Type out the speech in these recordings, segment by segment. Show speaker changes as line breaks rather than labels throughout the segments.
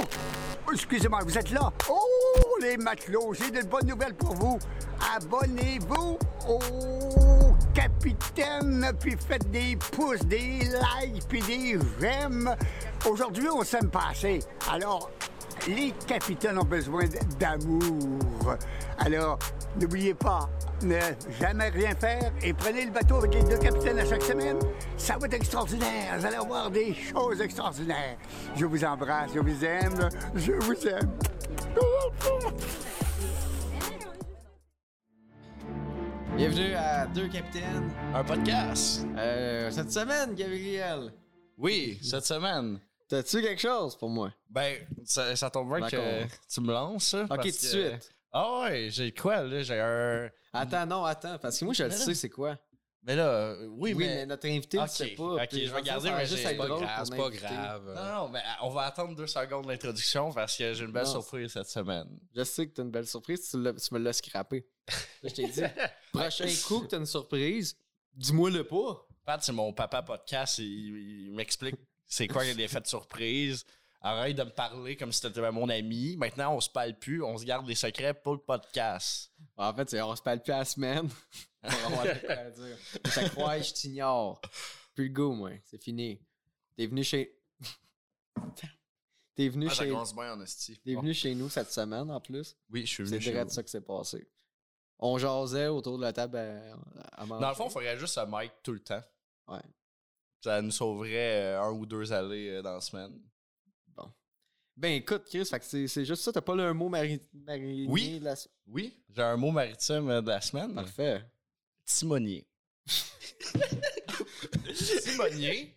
Oh, excusez-moi, vous êtes là? Oh, les matelots, j'ai de bonnes nouvelles pour vous. Abonnez-vous au capitaine, puis faites des pouces, des likes, puis des j'aime. Aujourd'hui, on s'aime pas assez. Alors, les capitaines ont besoin d'amour. Alors, n'oubliez pas, ne jamais rien faire et prenez le bateau avec les deux capitaines à chaque semaine. Ça va être extraordinaire. Vous allez avoir des choses extraordinaires. Je vous embrasse, je vous aime, je vous aime.
Bienvenue à Deux Capitaines.
Un podcast.
Euh, cette semaine, Gabriel,
Oui, cette semaine.
T'as-tu quelque chose pour moi?
Ben, ça, ça tombe bien que tu me lances. ça,
Ok, tout de
que-
suite.
Ah ouais, j'ai quoi là? J'ai un.
Attends, non, attends, parce que moi, je le
là-
sais, c'est quoi.
Mais là, euh, oui,
Oui,
mais.
mais notre invité,
Ok,
ne sait pas.
ok, je vais
le
garder, mais c'est pas grave, c'est pas
l'invité.
grave. Non, non, mais euh, on va attendre deux secondes d'introduction parce que j'ai une belle
Non.
surprise cette semaine.
Je sais que t'as une belle surprise, tu, tu me l'as scrappé. Je t'ai dit, prochain coup que t'as une surprise, dis-moi-le pas.
Pat, c'est mon papa podcast. Il, il m'explique c'est quoi les effets de surprise? Arrête de me parler comme si t'étais mon ami. Maintenant, on se parle plus. On se garde des secrets pour le podcast.
En fait, c'est- on se parle plus à la semaine. On va à dire. Ça croit, je t'ignore. Plus le goût, moi. C'est fini. T'es venu chez. T'es venu,
Ah,
chez... T'es venu chez nous cette semaine en plus.
Oui, je suis
C'est
venu chez
direct ça qui s'est passé. On jasait autour de la table à, à manger.
Dans le fond, il faudrait juste un mic tout le temps.
Ouais.
Ça nous sauverait euh, un ou deux allées euh, dans la semaine.
Ben écoute, Chris, c'est juste ça. T'as pas le mot mari... marinier
Oui.
de la...
Oui, j'ai un mot maritime euh, de la semaine.
Parfait.
Timonier. Timonier,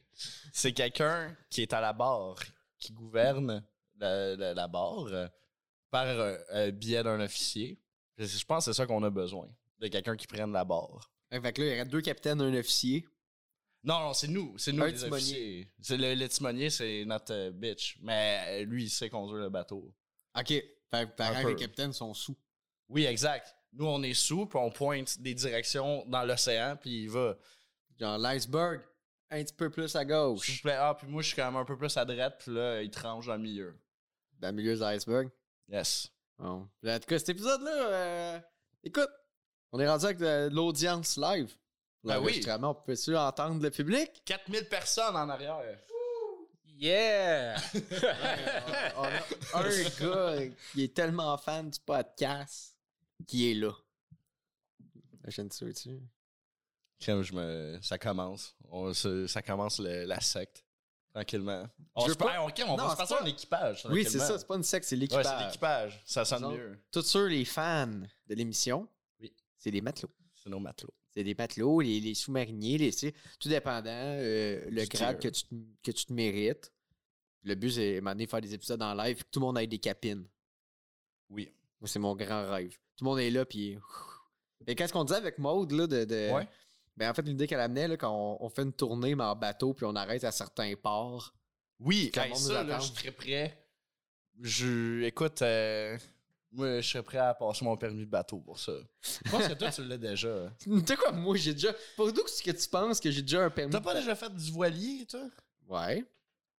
c'est quelqu'un qui est à la barre, qui gouverne la, la- la barre par euh, un biais d'un officier. Je, je pense que c'est ça qu'on a besoin, de quelqu'un qui prenne la barre.
Fait que là, il y aurait deux capitaines, un officier.
Non, non, c'est nous. C'est nous
Un
les
timonier.
officiers. C'est le, le timonier, c'est notre euh, bitch. Mais euh, lui, il sait conduire le bateau.
Ok. Fait que pareil,
peu.
les capitaines sont sous.
Oui, exact. Nous, on est sous, puis on pointe des directions dans l'océan, puis il va.
Genre l'iceberg, un petit peu plus à
S'il
gauche.
vous plaît. Ah, puis moi, je suis quand même un peu plus à droite, puis là, il tranche dans le milieu.
Dans le milieu de l'iceberg?
Yes.
Bon. En tout cas, cet épisode-là, euh, écoute, on est rendu avec de l'audience live.
Ben oui.
L'enregistrement, on peut-tu entendre le public?
4000 personnes en arrière.
Yeah!
on, on a un gars qui est tellement fan du podcast qui est là. La chaîne dessus, tu
Comme je me... Ça commence. On se- Ça commence le- la secte. Tranquillement. On,
veux
se...
pas-
Hey, ok, on
Non,
va se passer
pas-
un équipage.
Oui, c'est ça, c'est pas une secte, c'est
Ouais,
l'équipage.
c'est l'équipage. Ça sonne mieux.
Tous ceux, les fans de l'émission,
Oui.
c'est des matelots.
C'est nos matelots.
C'est des matelots, les, les sous-mariniers, les, tout dépendant, euh, le grade que tu, te- que tu te mérites. Le but, c'est à donné, faire des épisodes en live, que tout le monde ait des capines.
Oui.
C'est mon grand rêve. Tout le monde est là, puis. Et qu'est-ce qu'on disait avec Maude, là, de. de-
Ouais.
Ben, en fait, l'idée qu'elle amenait, là, quand on, on fait une tournée, mais en bateau, puis on arrête à certains ports.
Oui, hey, ça, là, je serais prêt. Je... Écoute, euh, moi, je serais prêt à passer mon permis de bateau pour ça. Je pense que toi, tu l'as déjà.
Tu sais quoi, moi, j'ai déjà. Pour d'où est-ce que tu penses que j'ai déjà un permis?
T'as pas déjà fait du voilier, toi?
Ouais.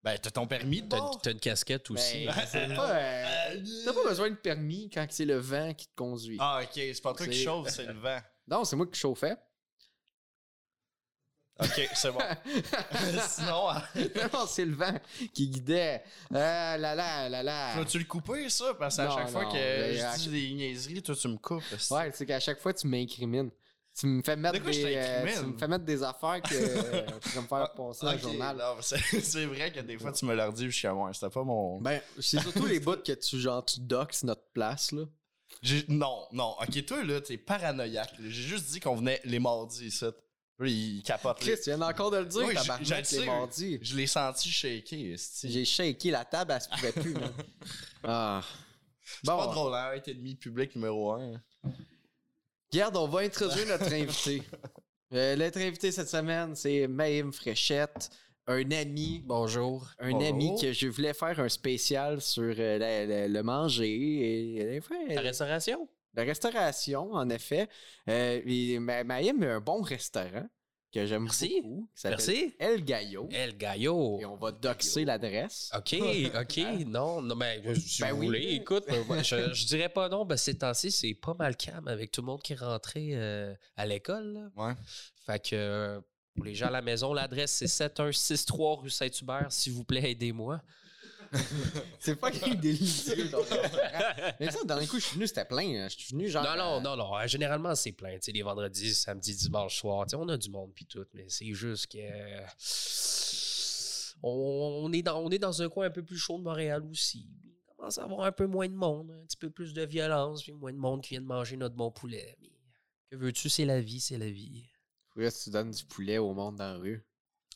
Ben, t'as ton permis de
T'as
bord?
t'as une casquette aussi.
Ben, c'est pas, euh, T'as pas besoin de permis quand c'est le vent qui te conduit.
Ah, ok, c'est pas toi qui
C'est-
chauffe, c'est le vent.
Non, c'est moi qui chauffais.
Ok, c'est bon. Sinon, hein,
non, c'est le vent qui guidait. Ah là là là là.
vas-tu le couper, ça? Parce qu'à
Non,
chaque fois que je dis des niaiseries, toi, tu me coupes.
Ouais, c'est qu'à chaque fois, tu m'incrimines. Tu me fais mettre
De quoi
des. euh, tu me fais mettre des affaires que euh, tu vas me faire passer dans le
Ok,
journal.
c'est vrai que des fois, tu me leur dis, je suis à moi. C'était pas mon.
Ben, c'est surtout les bouts que tu, genre, tu doxes notre place, là.
Non, non. Ok, toi, là, t'es paranoïaque. J'ai juste dit qu'on venait les mardis ici. Il capote.
Chris, tu viens encore de le dire,
Oui, je- je l'ai senti shaker.
J'ai shaké la table, elle se pouvait plus. Ah.
C'est pas drôle, hein? Être ennemi public numéro un.
Regarde, on va introduire notre invité. Euh, notre invité cette semaine, c'est Maïm Fréchette, un ami.
Bonjour.
Un
Bonjour.
ami que je voulais faire un spécial sur euh, la- la- le manger et,
La restauration?
La restauration, en effet. Euh, et Ma- Maïm a un bon restaurant. que j'aime
Merci.
beaucoup. qui
Merci.
El Gallo.
El Gallo.
Et on va doxer l'adresse.
OK, OK. non, non, mais si
Ben
vous
oui.
voulez, écoute, moi, je, je dirais pas non, ben, ces temps-ci, c'est pas mal calme avec tout le monde qui est rentré euh, à l'école.
Ouais.
Fait que euh, pour les gens à la maison, l'adresse c'est 7163 rue Saint-Hubert. S'il vous plaît, aidez-moi.
C'est pas délicieux ton restaurant. Mais ça, le dernier coup, je suis venu, c'était plein. hein. Je suis venu genre.
Non, non,
euh,
non, non. euh, Généralement, c'est plein. Tu sais, les vendredis, samedi, dimanche soir. Tu sais, on a du monde puis tout, mais c'est juste que. euh, On, on est dans, on est dans un coin un peu plus chaud de Montréal aussi. Il commence à avoir un peu moins de monde, un petit peu plus de violence, puis moins de monde qui vient de manger notre bon poulet. Mais que veux-tu, c'est la vie, c'est la vie.
Que tu donnes du poulet au monde dans la rue.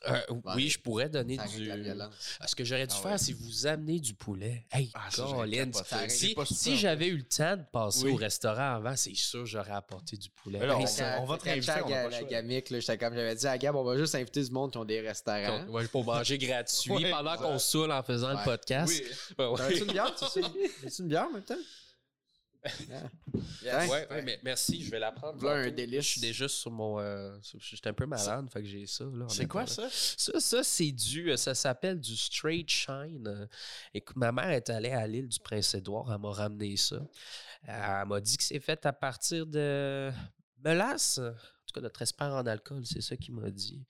Euh,
Ouais.
oui, je pourrais donner du.
violence.
Ce que j'aurais dû
Ah
faire,
ouais.
c'est vous amener du poulet. Hey,
Ah,
Colin,
ça
si, j'avais eu le temps de passer
Oui.
au restaurant avant, c'est sûr j'aurais apporté du poulet. Hey,
on-
ça-
on va te réinviter,
j'étais
on a
à
pas le
la gamique, là, comme j'avais dit à Gab, on va juste inviter du monde qui ont des restaurants.
ouais, pour manger gratuit pendant qu'on saoule en faisant le podcast.
Oui.
Une bière, tu sais? Une bière en même temps? Yeah.
Ouais, ouais, mais merci, je vais la prendre.
Voilà un délice.
Je suis déjà sur mon. euh, J'étais un peu malade, fait que j'ai ça. là,
C'est quoi
là.
ça?
Ça, ça c'est du. euh, Ça s'appelle du straight shine. Euh, Écoute, ma mère est allée à l'île du Prince-Édouard. Elle m'a ramené ça. Elle m'a dit que c'est fait à partir de melasse. Cas, notre espère en alcool, c'est ça qu'il m'a dit.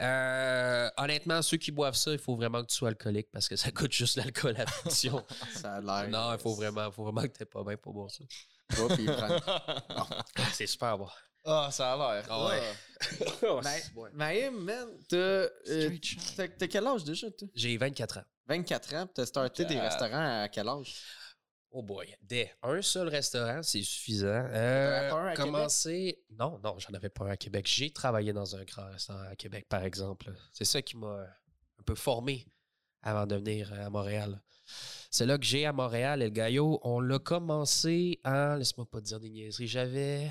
Euh, honnêtement, ceux qui boivent ça, il faut vraiment que tu sois alcoolique parce que ça coûte juste l'alcool à l'addiction.
Ça a l'air.
non, il faut vraiment, faut vraiment que t'aies pas bien pour boire ça.
Puis prend-
C'est super bon.
Ah, ça a l'air.
Ah ouais.
Mais, Maïm, man, t'as, euh, t'as, quel âge déjà, toi?
J'ai 24 ans.
24 ans, puis t'as starté des restaurants à quel âge?
Oh boy. Dès un seul restaurant, c'est suffisant.
avais
Euh,
pas un à
commencer. Non, non, j'en avais pas un à Québec. J'ai travaillé dans un grand restaurant à Québec, par exemple. C'est ça qui m'a un peu formé avant de venir à Montréal. C'est là que j'ai à Montréal, El Gallo. On l'a commencé en. Laisse-moi pas te dire des niaiseries. J'avais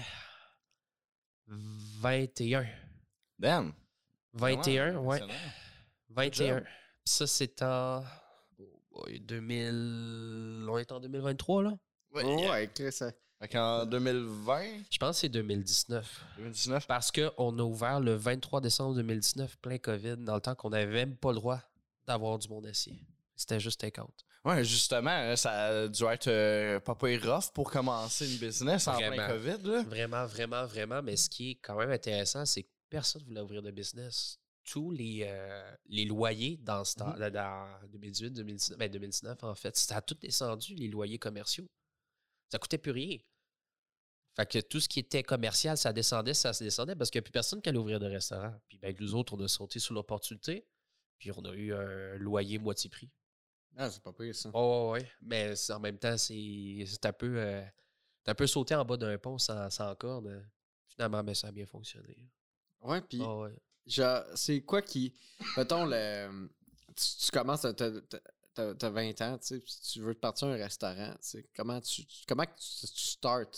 21.
Damn.
21,
Vraiment
ouais.
impressionnant.
21.
job.
Puis ça, c'est en. Oh boy, 2000. On est en 2023, là?
Ouais,
Oh, ouais, Chris, ça-
Fait qu'en 2020,
Je pense que c'est 2019.
2019,
Parce qu'on a ouvert le 23 décembre 2019, plein COVID, dans le temps qu'on n'avait même pas le droit d'avoir du monde assis. C'était juste take-out.
Ouais, justement, hein, ça a dû être euh, pas pire rough pour commencer une business en plein. COVID. Là.
Vraiment, vraiment, vraiment. Mais ce qui est quand même intéressant, c'est que personne ne voulait ouvrir de business. Tous les, euh, les loyers dans, ce temps, dans 2018, 2019, ben 2019, en fait, ça a tout descendu, les loyers commerciaux. Ça coûtait plus rien. Fait que tout ce qui était commercial, ça descendait, ça se descendait parce qu'il n'y a plus personne qui allait ouvrir de restaurant. Puis ben, nous autres, on a sauté sur l'opportunité. Puis on a eu un loyer moitié prix.
Ah, c'est pas pire, ça.
Oh, ouais, ouais. Mais en même temps, c'est un peu. euh, un peu sauté en bas d'un pont sans, sans corde. Finalement, mais ça a bien fonctionné.
Ouais, puis
Ah ouais.
Genre, c'est quoi qui. Mettons, le, tu, tu commences, t'as, t'as- t'as- t'as 20 ans, tu sais, puis tu veux te partir un restaurant, tu sais, comment tu, comment tu, tu starts? Tu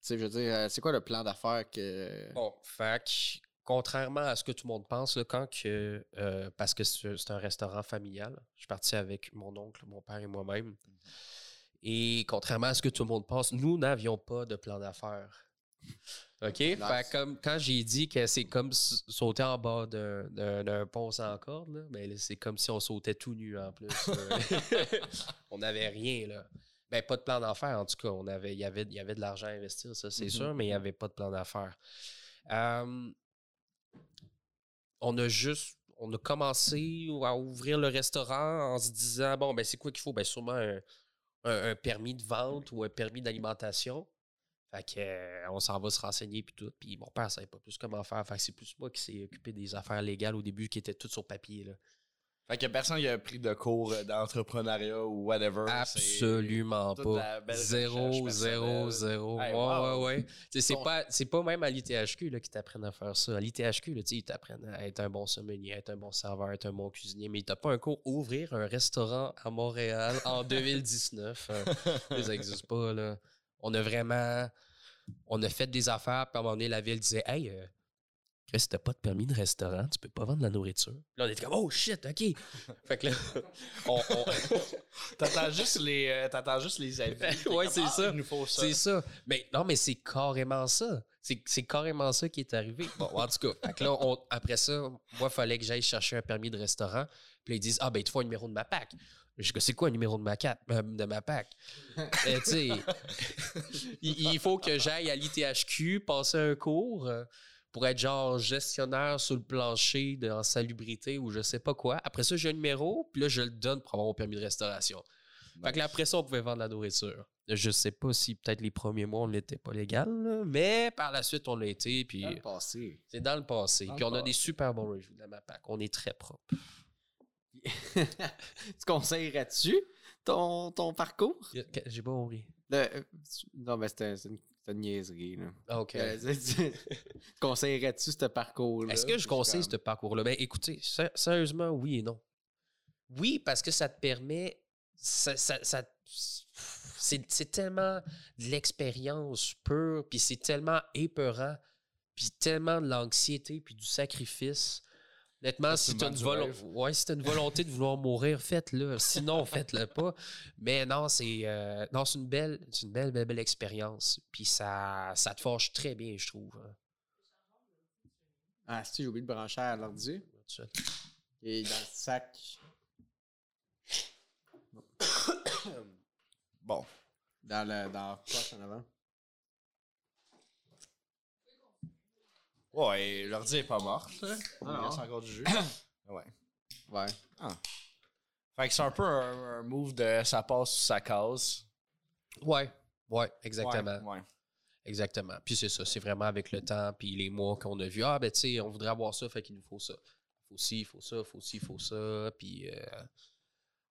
sais, je veux dire, euh, c'est quoi le plan d'affaires que.
Bon, fait que, contrairement à ce que tout le monde pense, là, quand que. euh, parce que c'est c'est un restaurant familial, je suis parti avec mon oncle, mon père et moi-même. Et contrairement à ce que tout le monde pense, nous n'avions pas de plan d'affaires. OK? Fait comme quand j'ai dit que c'est comme sauter en bas d'un- pont sans corde, là, ben là, c'est comme si on sautait tout nu en plus. on n'avait rien, là. Ben, pas de plan d'affaires, en tout cas. On avait, il, y avait, y avait de l'argent à investir, ça, c'est
Mhm.
sûr, mais il n'y avait pas de plan d'affaires. Euh, on a juste. On a commencé à ouvrir le restaurant en se disant bon, ben, c'est quoi qu'il faut? Ben, sûrement un, un- un permis de vente ou un permis d'alimentation. Fait que, euh, on s'en va se renseigner puis tout. Puis mon père savait pas plus comment faire. Fait que c'est plus moi qui s'est occupé des affaires légales au début qui étaient toutes sur papier. Là.
Fait que personne qui a pris de cours euh, d'entrepreneuriat ou whatever.
Absolument pas. Zéro, zéro, zéro.
Hey,
ouais,
wow.
ouais, ouais. C'est pas, pas même à l'ITHQ qu'ils t'apprennent à faire ça. À l'ITHQ, ils t'apprennent à être un bon sommelier, à être un bon serveur, à être un bon cuisinier, mais t'as pas un cours ouvrir un restaurant à Montréal en 2019. euh, ça n'existe pas. Là. On a vraiment. On a fait des affaires, puis à un moment donné, la ville disait Hey, euh, Chris, t'as pas de permis de restaurant, tu peux pas vendre de la nourriture. Là, on était comme Oh shit, ok. fait que là, on- on,
T'attends juste les, euh, t'attends juste les avis.
Ouais, c'est
Ah,
ça.
Il nous faut ça.
C'est ça. Mais non, mais c'est carrément ça. C'est c'est carrément ça qui est arrivé. Bon, en tout cas, fait que là, on- après ça, moi, il fallait que j'aille chercher un permis de restaurant. Puis là, ils disent Ah, ben, il te faut un numéro de ma PAC. Je dis C'est quoi un numéro de ma, cap- euh, de ma PAC? Euh, il, il faut que j'aille à l'ITHQ passer un cours euh, pour être genre gestionnaire sur le plancher de, en salubrité ou je sais pas quoi. Après ça, j'ai un numéro, puis là, je le donne pour avoir mon permis de restauration. Fait que là, après ça, on pouvait vendre la nourriture. Je sais pas si peut-être les premiers mois, on n'était pas légal, là, mais par la suite, on l'a été. Puis
Dans le passé.
c'est dans le passé.
Dans
Puis
le
on a des super bons reviews de la MAPAC. On est très propre.
tu conseillerais-tu ton, ton parcours?
J'ai pas compris.
Le- non, mais c'est une, niaiserie. Là.
Ah, OK.
Euh, tu- tu- conseillerais-tu ce parcours-là?
Est-ce que je conseille
comme-
ce parcours-là? Ben, écoutez, sé- sérieusement, oui et non. Oui, parce que ça te permet. ça- ça- c'est tellement de l'expérience pure, puis c'est tellement épeurant, puis tellement de l'anxiété, puis du sacrifice. Honnêtement, si tu as,
rêve.
ouais, si t'as une volonté de vouloir mourir, faites-le. Sinon, faites-le pas. Mais non, c'est euh, non, c'est une belle, une belle, belle, belle expérience. Puis ça, ça te forge très bien, je trouve. hein.
Ah, si j'ai oublié de brancher à l'ordi. Et dans le sac.
Bon.
Dans le dans la poche en avant.
Ouais, l'ordi est pas mort. là. Il reste encore du jus. ouais.
Ouais.
Fait que c'est un peu un, un move de ça passe ou ça casse.
Ouais, ouais, exactement.
Ouais. ouais.
Exactement. Puis c'est ça, c'est vraiment avec le temps, puis les mois qu'on a vu. Ah, ben tu sais, on voudrait avoir ça, fait qu'il nous faut ça. Faut ci, faut ça, faut ci, faut ça. Puis euh,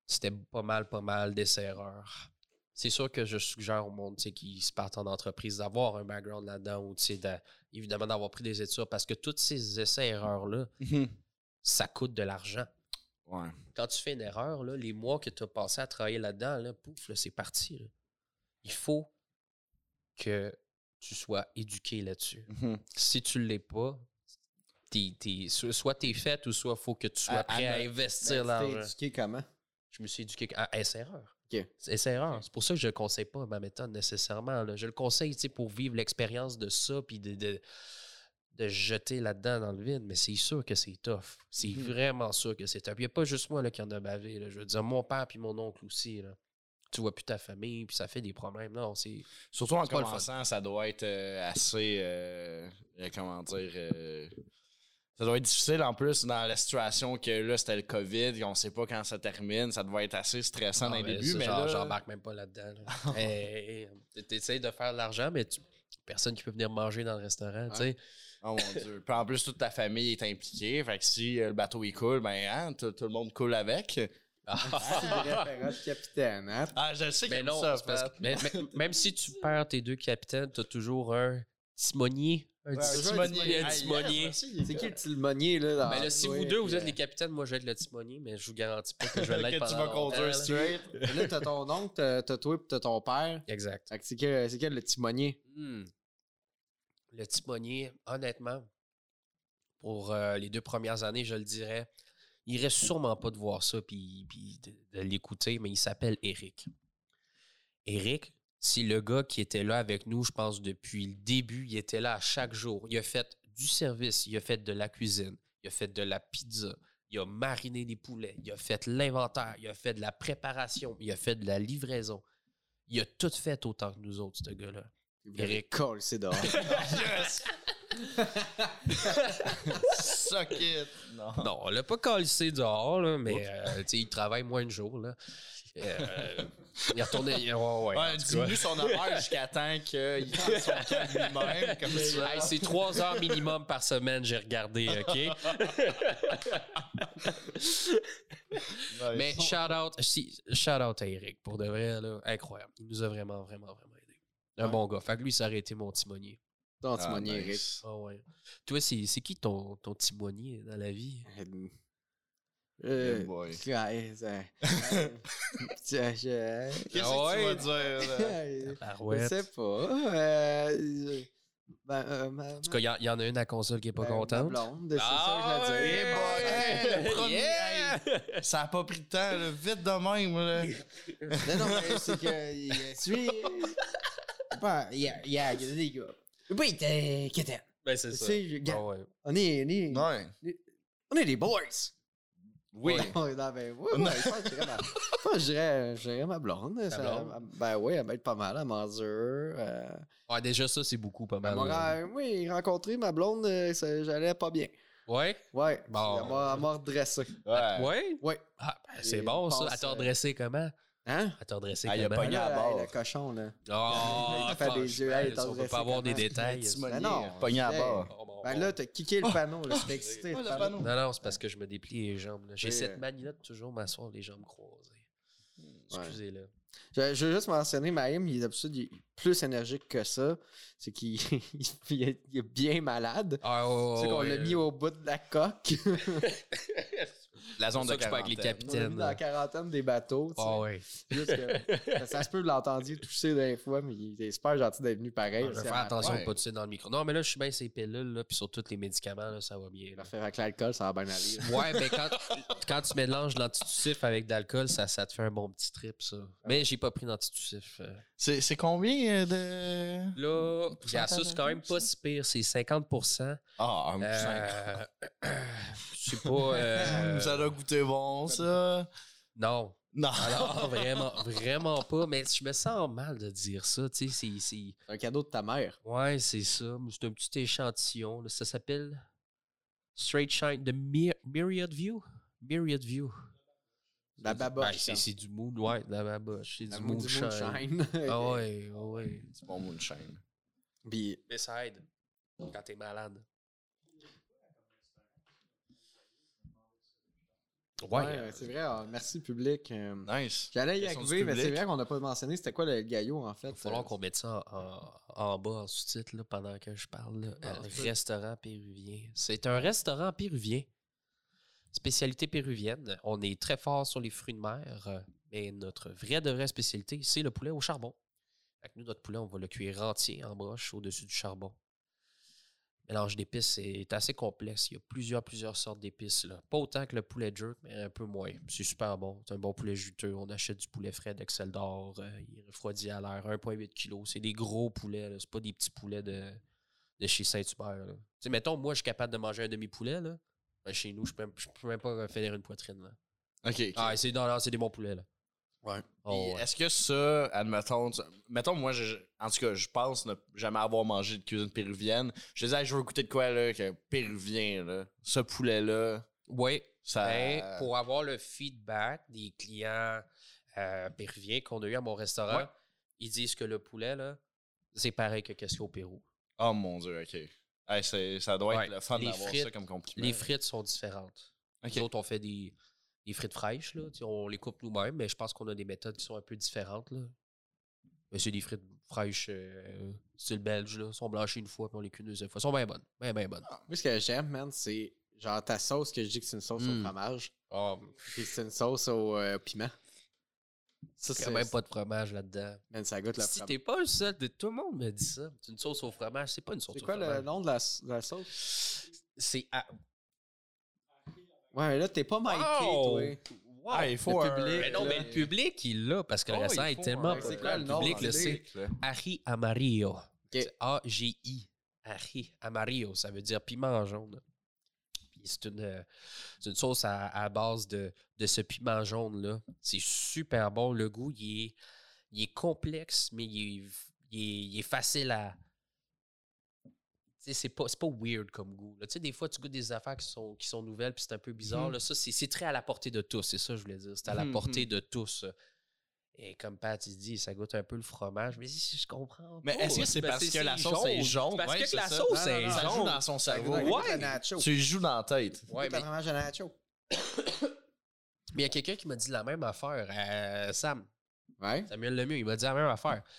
c'était pas mal, pas mal d'essais-erreurs. C'est sûr que je suggère au monde qui se partent en entreprise d'avoir un background là-dedans ou évidemment d'avoir pris des études parce que tous ces essais-erreurs-là, ça coûte de l'argent.
Ouais.
Quand tu fais une erreur, là, les mois que tu as passé à travailler là-dedans, là, pouf, là, c'est parti. là. Il faut que tu sois éduqué là-dessus.
Mhm.
Si tu ne l'es pas, t'es- t'es- so- soit tu es fait ou soit il faut que tu sois
À-
prêt
à
à, investir
Ben, tu éduqué comment?
Je me suis éduqué à essai-erreur. C'est essai-erreur. C'est pour ça que je ne conseille pas ma méthode nécessairement. là. Je le conseille tu sais, pour vivre l'expérience de ça puis de, de, de jeter là-dedans dans le vide. Mais c'est sûr que c'est tough. C'est
Mhm.
vraiment sûr que c'est tough. Il n'y a pas juste moi là, qui en a bavé. là. Je veux dire, mon père puis mon oncle aussi. Là. Tu vois plus ta famille puis ça fait des problèmes. Non, c'est.
Surtout en commençant, ça doit être euh, assez. euh, euh, comment dire. euh, ça doit être difficile en plus dans la situation que là, c'était le COVID, on sait pas quand ça termine. Ça doit être assez stressant dans
Ah,
les débuts, mais
genre,
là.
j'embarque même pas là-dedans. là. Eh, eh, T'essayes de faire de l'argent, mais tu- personne qui peut venir manger dans le restaurant. tu sais.
Oh mon dieu. Puis en plus, toute ta famille est impliquée. Fait que si euh, le bateau il coule, ben hein, tout, tout le monde coule avec.
Ah, c'est le référent de capitaine, hein?
Ah, je sais
Mais
que
non,
ça,
c'est parce que- mais- mais- même si tu perds tes deux capitaines, tu as toujours un timonier. Un
Ouais,
timonier. Un
C'est qui le timonier, là? dans-
Ben là, si
Ouais,
vous deux, vous êtes
euh,
les capitaines, moi, je vais être le timonier, mais je vous garantis pas que je vais l'être
que tu
pendant
vas conduire
là.
straight.
Là, t'as ton oncle, t'as t'as toi, puis t'as ton père.
Exact.
Fait que c'est quel, quel le timonier?
Hmm. Le timonier, honnêtement, pour euh, les deux premières années, je le dirais, il reste sûrement pas de voir ça puis, puis de, de l'écouter, mais il s'appelle Eric. Eric, c'est le gars qui était là avec nous, je pense, depuis le début. Il était là à chaque jour. Il a fait du service, il a fait de la cuisine, il a fait de la pizza, il a mariné des poulets, il a fait l'inventaire, il a fait de la préparation, il a fait de la livraison. Il a tout fait autant que nous autres, ce gars-là. Eric.
Cole, c'est dehors.
Yes! Suck it! Non.
Non, on l'a pas calcé dehors, là, mais euh, tu sais, il travaille moins de jours. Là. Euh, il est retourné. Ouais, ouais,
Ouais,
en tout cas.
diminue son horaire jusqu'à temps qu'il fasse son camp lui-même, comme ça.
Hey, c'est trois heures minimum par semaine, j'ai regardé, OK?
Ouais.
Mais shout out, si, shout out à Eric, pour de vrai, là, incroyable. Il nous a vraiment, vraiment, vraiment aidé. Un
Ouais.
bon gars. Fait que lui, ça aurait été mon timonier.
Ton
Ah,
timonier,
nice.
Ah ouais. Toi, c'est c'est qui ton, ton timonier dans la vie?
Euh,
Yeah, boy.
je-
Qu'est-ce
Ah
que tu vas
ouais?
dire? là?
Je
Barouette.
sais pas. Euh, je- ben, euh, ma-
En tout cas, il y en- il y en a une à la console qui est pas
ben,
contente.
blonde, c'est
Ah
ça que je
hey, premier,
Yeah!
Ça a pas pris de temps, là, vite de même. Là.
Non, non, mais c'est que. il- Tu sais. pas- Il y a, il y a- il y a des gars. Oui, t'es. Qu'est-ce
Ben, c'est
Tu
ça.
sais,
Ah ouais.
On est. On est,
Ouais.
on est des boys!
Oui.
Ouais, non, ben, ouais, ouais, je pense que je dirais ma, je pense que je dirais, je dirais ma blonde. ça-
blonde?
Ben oui, elle va être pas mal, elle m'endure. Euh,
Ouais, déjà, ça, c'est beaucoup, pas mal.
m'a
là.
ra- oui, rencontré ma blonde, euh, ça- j'allais pas bien.
Ouais?
Ouais,
Bon.
elle m'a- elle m'a redressé.
Ouais.
Ouais?
Ouais.
Ah, ben,
Et
c'est bon, ça.
passe,
À te
euh,
redresser comment?
Hein?
À te redresser
Ah, il a Pogné à
Là,
bord.
hey, le cochon, là.
Oh,
Il fait des yeux, hey,
on peut
redressé
pas avoir des détails.
Non,
pogné à bord.
Oh,
Ben là, t'as kické le panneau, là, c'était excité. Le panneau.
Non, non, c'est parce que je me déplie les jambes. J'ai cette manie-là de toujours m'asseoir les jambes croisées. Excusez-le.
Je, je veux juste mentionner, Maïm, il est est plus énergique que ça. C'est qu'il il est, il est bien malade.
Ah, ouais,
C'est qu'on
ouais,
l'a mis au bout de la coque.
La zone de
pas avec les
quarantaine.
On
capitaines.
dans la quarantaine des bateaux. tu sais.
Ah ouais.
Juste que- ça se peut, vous l'entendiez tousser des fois, mais il est super gentil d'être venu pareil.
Je vais faire attention
Ouais.
de pas tousser dans le micro. Non, mais là, je suis bien ces pilules, là, puis sur tous les médicaments, là, ça va bien. là.
Faire avec l'alcool, ça va bien aller. là.
Ouais, mais quand, quand tu mélanges l'antitussif avec de l'alcool, ça, ça te fait un bon petit trip, ça. Mais j'ai pas pris d'antitussif. euh.
C'est c'est combien euh, de.
Là, ça, c'est quand même pas si pire. C'est 50%
Ah, un
euh, Je sais pas. euh,
Ça doit goûter bon, ça.
Non.
Non.
Alors, vraiment, vraiment pas. Mais je me sens mal de dire ça. Tu sais, c'est-
un cadeau de ta mère.
Ouais, c'est ça. C'est un petit échantillon. là. Ça s'appelle Straight Shine de Myr- Myriad View. Myriad View.
La baboche.
Ben, c'est du moon, ouais, de la baboche. C'est du
du
moonshine. Ah ouais, ah ouais.
C'est bon moonshine.
Puis,
Mais ça aide quand t'es malade. Ouais.
ouais, c'est vrai. ah, merci, public. euh,
Nice.
J'allais y
du
arriver, mais c'est vrai qu'on n'a pas mentionné c'était quoi le gaillot, en fait.
Il va falloir
euh,
qu'on mette ça en, bas en sous-titre pendant que je parle. là.
Ah,
Euh, restaurant péruvien. C'est un restaurant péruvien. Spécialité péruvienne. On est très fort sur les fruits de mer, euh, mais notre vraie de vraie spécialité, c'est le poulet au charbon. Que nous, notre poulet, on va le cuire entier en broche au-dessus du charbon. Mélange d'épices c'est assez complexe. Il y a plusieurs, plusieurs sortes d'épices. Pas autant que le poulet jerk, mais un peu moins. C'est super bon. C'est un bon poulet juteux. On achète du poulet frais d'Excel d'Or. euh, il est refroidi à l'air. 1,8 kg. C'est des gros poulets. C'est pas des petits poulets de, de chez Saint-Hubert. mettons, moi, je suis capable de manger un demi-poulet. Ben, chez nous, je peux, je peux même pas faire une poitrine. Là.
Ok.
Ah, c'est, non, non, c'est des bons poulets. Là.
Ouais.
Oh, ouais.
Est-ce que ça, admettons, tu- mettons, moi, je- en tout cas, je pense ne jamais avoir mangé de cuisine péruvienne. Je disais, Hey, je veux goûter de quoi, là, que péruvien, là. Ce poulet-là,
Oui,
ça.
Ben, pour avoir le feedback des clients euh, péruviens qu'on a eu à mon restaurant,
Ouais.
ils disent que le poulet, là, c'est pareil que qu'est-ce qu'il y a au Pérou.
Oh mon dieu, ok. Hey, ça doit
Ouais.
être le fun
Les
d'avoir
frites-
ça comme compliment.
Les frites sont différentes.
Ok.
Nous autres, on fait des, des frites fraîches, là. On les coupe nous-mêmes, mais je pense qu'on a des méthodes qui sont un peu différentes. Là. Mais c'est des frites fraîches euh, style belge, là. Sont blanchies une fois, puis on les cuit une deuxième fois. Elles sont bien bonnes. Bien, bien bonnes.
Moi, ce que j'aime, man, c'est genre ta sauce, que je dis que c'est une sauce
Mm.
au fromage.
Ah,
Puis c'est une sauce au euh, piment. Ça,
il n'y a même pas de fromage là-dedans.
Ça goûte le
Si
fromage.
t'es pas le seul, de- tout le monde me dit ça. C'est une sauce au fromage, c'est pas une sauce
C'est
au
quoi le
fromage.
nom de la, de la sauce?
C'est à-
Ouais, mais là, t'es pas Mikey,
Wow!
toi.
Wow!
Ah, il faut
Le
un-
public,
Mais non,
là.
mais le public, il l'a parce que le
Oh,
restaurant
il
est tellement
un-
c'est quoi
populaire.
le
Le
nom,
public le sait. Harry Amarillo. C'est A-G-I. Harry Amarillo, ça veut dire piment jaune. C'est une, euh, une sauce à, à base de, de ce piment jaune-là. C'est super bon. Le goût, il est, il est complexe, mais il est, il est- il est facile à. C'est pas, pas weird comme goût. là. Des fois, tu goûtes des affaires qui sont, qui sont nouvelles puis c'est un peu bizarre.
Mhm.
là. Ça, c'est très à la portée de tous. C'est ça que je voulais dire. C'est à la
Mhm,
portée de tous. Et comme Pat, il dit, ça goûte un peu le fromage. Mais si je comprends
Mais est-ce que c'est parce que la sauce est jaune?
Parce
Ouais,
que
c'est
la
ça.
sauce
Non, non,
est
Ça joue
jaune.
dans son cerveau.
Ouais.
Tu joues dans la tête.
Ouais,
Ouais,
mais
fromage à nacho.
mais il y a quelqu'un qui m'a dit la même affaire. euh, Sam,
Ouais.
Samuel Lemieux, il m'a dit la même affaire. Que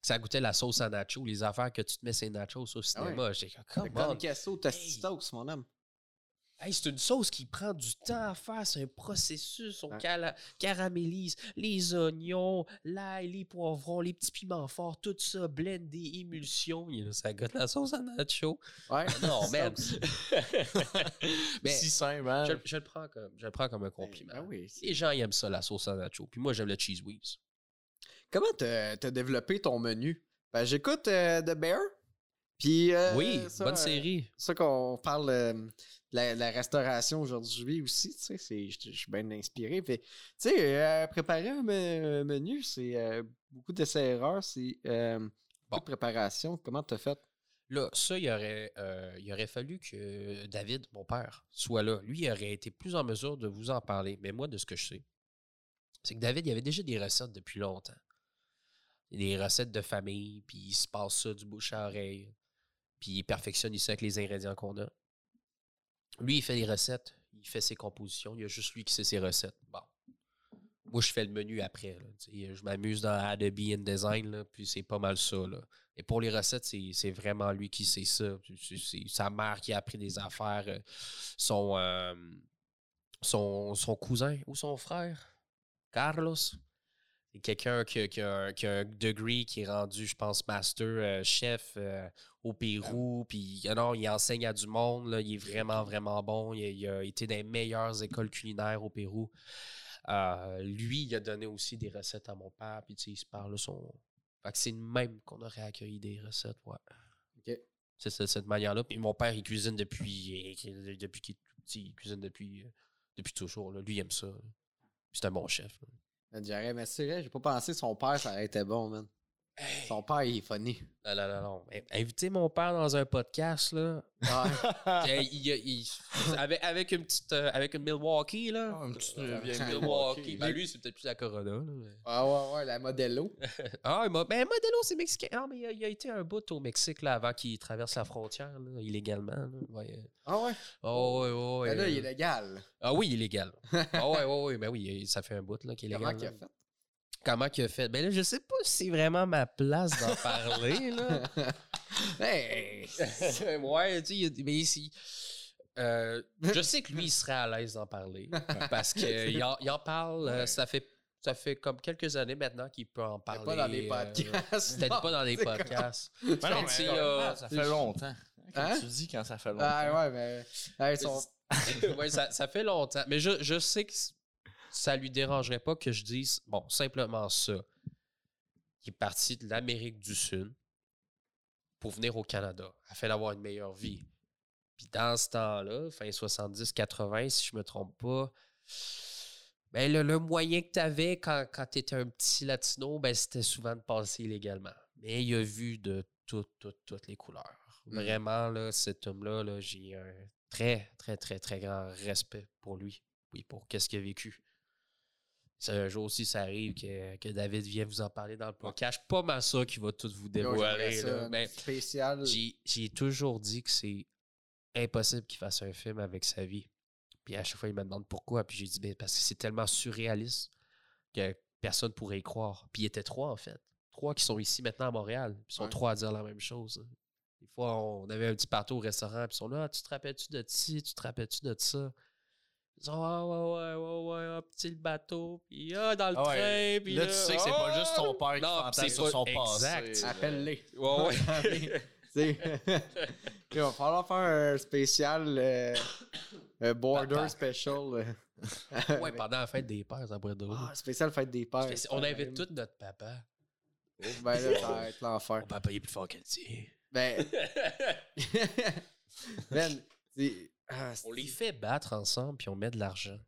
ça goûtait la sauce à nacho, les affaires que tu te mets ces nachos au cinéma. J'étais comme,
C'est
come
comme queso tostitos, mon homme.
Hey, c'est une sauce qui prend du temps à faire. C'est un processus. On caramélise les oignons, l'ail, les poivrons, les petits piments forts, tout ça, blendé, émulsion. Il y a- Ça goûte la sauce à nacho.
Ouais.
Non, man. Mais
si simple, hein?
je, je le prends comme, je le prends comme un compliment.
Ben oui.
Les gens ils aiment ça, la sauce à nacho. Puis moi, j'aime le cheese whiz.
Comment t'as développé ton menu? Ben, j'écoute euh, The Bear. Puis, euh,
oui,
ça,
bonne série.
ça qu'on parle euh, la, la restauration aujourd'hui aussi, tu sais, c'est- je suis bien inspiré. Puis, tu sais, euh, préparer un me- menu, c'est euh, beaucoup d'essais-erreurs, c'est euh, beaucoup
Bon.
de préparation. Comment t'as fait?
Là, ça, il aurait, euh, il aurait fallu que David, mon père, soit là. Lui, il aurait été plus en mesure de vous en parler. Mais moi, de ce que je sais, c'est que David, il avait déjà des recettes depuis longtemps. Des recettes de famille, puis il se passe ça du bouche à oreille. Puis il perfectionne ici avec les ingrédients qu'on a. Lui, il fait les recettes, il fait ses compositions. Il y a juste lui qui sait ses recettes. Bon. Moi, je fais le menu après. Je m'amuse dans Adobe InDesign, là, puis c'est pas mal ça. Et pour les recettes, c'est vraiment lui qui sait ça. C'est- sa mère qui a appris des affaires. euh, euh, son, son cousin ou son frère, Carlos. Quelqu'un qui, a- qui a un- qui a un degree qui est rendu, je pense, master euh, chef euh, au Pérou. Puis non, il enseigne à du monde. là, il est vraiment, vraiment bon. Il a, il a été dans les meilleures écoles culinaires au Pérou. Euh, lui, il a donné aussi des recettes à mon père. Puis tu sais, il se parle son. Fait que c'est le même qu'on aurait accueilli des recettes, ouais.
OK.
C'est de cette manière-là. Puis mon père, il cuisine depuis, depuis qu'il est tout petit. Il cuisine depuis, depuis toujours. là. Lui, il aime ça. là. C'est un bon chef. là.
Je dirais, mais c'est vrai, j'ai pas pensé son père, ça aurait été bon, man. Son père, il est funny.
Non, non, non, non. Mais Inviter mon père dans un podcast, là. il- il- avec, avec une petite. euh, avec une Milwaukee, là.
Un petit
Euh,
vieille
Milwaukee. Ben, lui, c'est peut-être plus la Corona. là, mais-
Ah ouais, ouais, la Modelo.
Ah, il m'a- ben, Modelo, c'est mexicain. Non, mais il a, il a été un bout au Mexique là, avant qu'il traverse la frontière, là, illégalement. Là. Ouais.
Ah ouais?
Oh, ouais, ouais, ouais.
Ben là, il est légal.
Ah oui, il est légal. Ah ouais, ouais, ouais. Ben oui, ça fait un bout là, qu'il est
Comment
légal.
qu'il a fait?
Comment qu'il a fait? Ben là, je sais pas si c'est vraiment ma place d'en parler, là.
hey!
ouais, tu sais, mais ici. euh, je sais que lui, il serait à l'aise d'en parler. Parce qu'il en, il en parle, euh, ça fait. Ça fait comme quelques années maintenant qu'il peut en parler.
Pas dans les
euh,
podcasts.
Peut-être pas dans les podcasts.
Non, mais,
euh,
ça fait longtemps. Comme
Hein?
tu dis quand ça fait longtemps.
Ah ouais, mais. Hey, son-
ouais, ça, ça fait longtemps. Mais je, je sais que ça lui dérangerait pas que je dise, bon, simplement ça. Il est parti de l'Amérique du Sud pour venir au Canada afin d'avoir une meilleure vie. Puis dans ce temps-là, fin 70-80, si je me trompe pas, ben le, le moyen que tu avais quand, quand tu étais un petit latino, ben c'était souvent de passer illégalement. Mais il a vu de toutes, toutes, toutes les couleurs.
Mm.
Vraiment, là, cet homme-là, là, j'ai un très, très, très, très grand respect pour lui. Oui, pour qu'est-ce qu'il a vécu. C'est un jour aussi, ça arrive que, que David vienne vous en parler dans le podcast. Pas mal ça qui va tout vous dévoiler. là. Mais
spécial.
j'ai toujours dit que c'est impossible qu'il fasse un film avec sa vie. Puis à chaque fois, il me demande pourquoi. Puis j'ai dit, ben, parce que c'est tellement surréaliste que personne pourrait y croire. Puis il était trois, en fait. Trois qui sont ici maintenant à Montréal. Puis ils sont
Ouais.
trois à dire la même chose. Des fois, on avait un petit partout au restaurant. Puis ils sont là, Ah, tu te rappelles-tu de ci? Tu te rappelles-tu de ça? Ils sont, ah ouais, ouais, ouais, ouais, petit le bateau. Puis ah, dans le
Ah ouais.
train. Puis
Là, tu sais que c'est pas
ah!
juste ton père qui
Non,
fantasme
c'est
sur
pas-
son passé.
exact.
Appelle-les.
Ouais, ouais.
Il va falloir faire un spécial euh, euh, border
Papa.
special. euh.
ouais, pendant la fête des pères, ça pourrait être drôle.
Ah, spécial fête des pères.
On invite tout notre papa.
Oh, ben là, ça va être l'enfer.
Mon papa il est plus fort que le tien.
Ben, ben, c'est- ah,
on les fait battre ensemble puis on met de l'argent.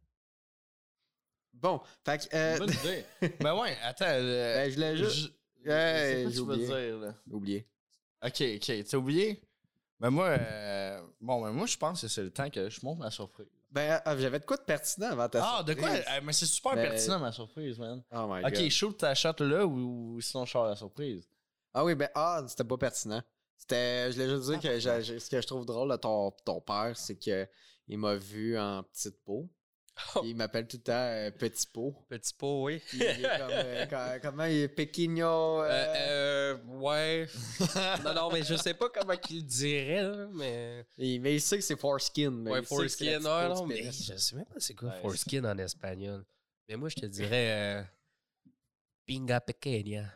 Bon, fait que. euh,
Bonne idée. Ben ouais, attends. euh,
ben, je l'ai juste.
je- c'est quoi
j'ai
tu veux
oublié.
dire, là?
oublié.
Ok, ok. T'as oublié? Ben moi, euh, bon, ben moi, je pense que c'est le temps que je montre ma surprise.
Ben, ah, j'avais de quoi de pertinent avant ta
Ah, de quoi?
surprise?
Eh, mais c'est super
Ben-
pertinent, ma surprise, man.
Oh my
Ok,
god.
shoot ta shot là ou, ou sinon je sors la surprise.
Ah oui, ben, ah, c'était pas pertinent. C'était, je voulais juste dire que ce que je trouve drôle de ton, ton père, c'est que il m'a vu en petite peau.
Oh.
Il m'appelle tout le temps euh, petit pot.
Petit pot, oui.
Il est comme, euh, quand- comment il est pequigno. euh,
Euh, ouais. non, non, mais je sais pas comment qu'il le dirait, là, mais.
il- mais il sait que c'est foreskin. mais
Ouais,
il
foreskin, non,
du
mais je sais même pas c'est quoi
Ouais,
foreskin en espagnol. Mais moi, je te dirais. euh, Pinga pequeña.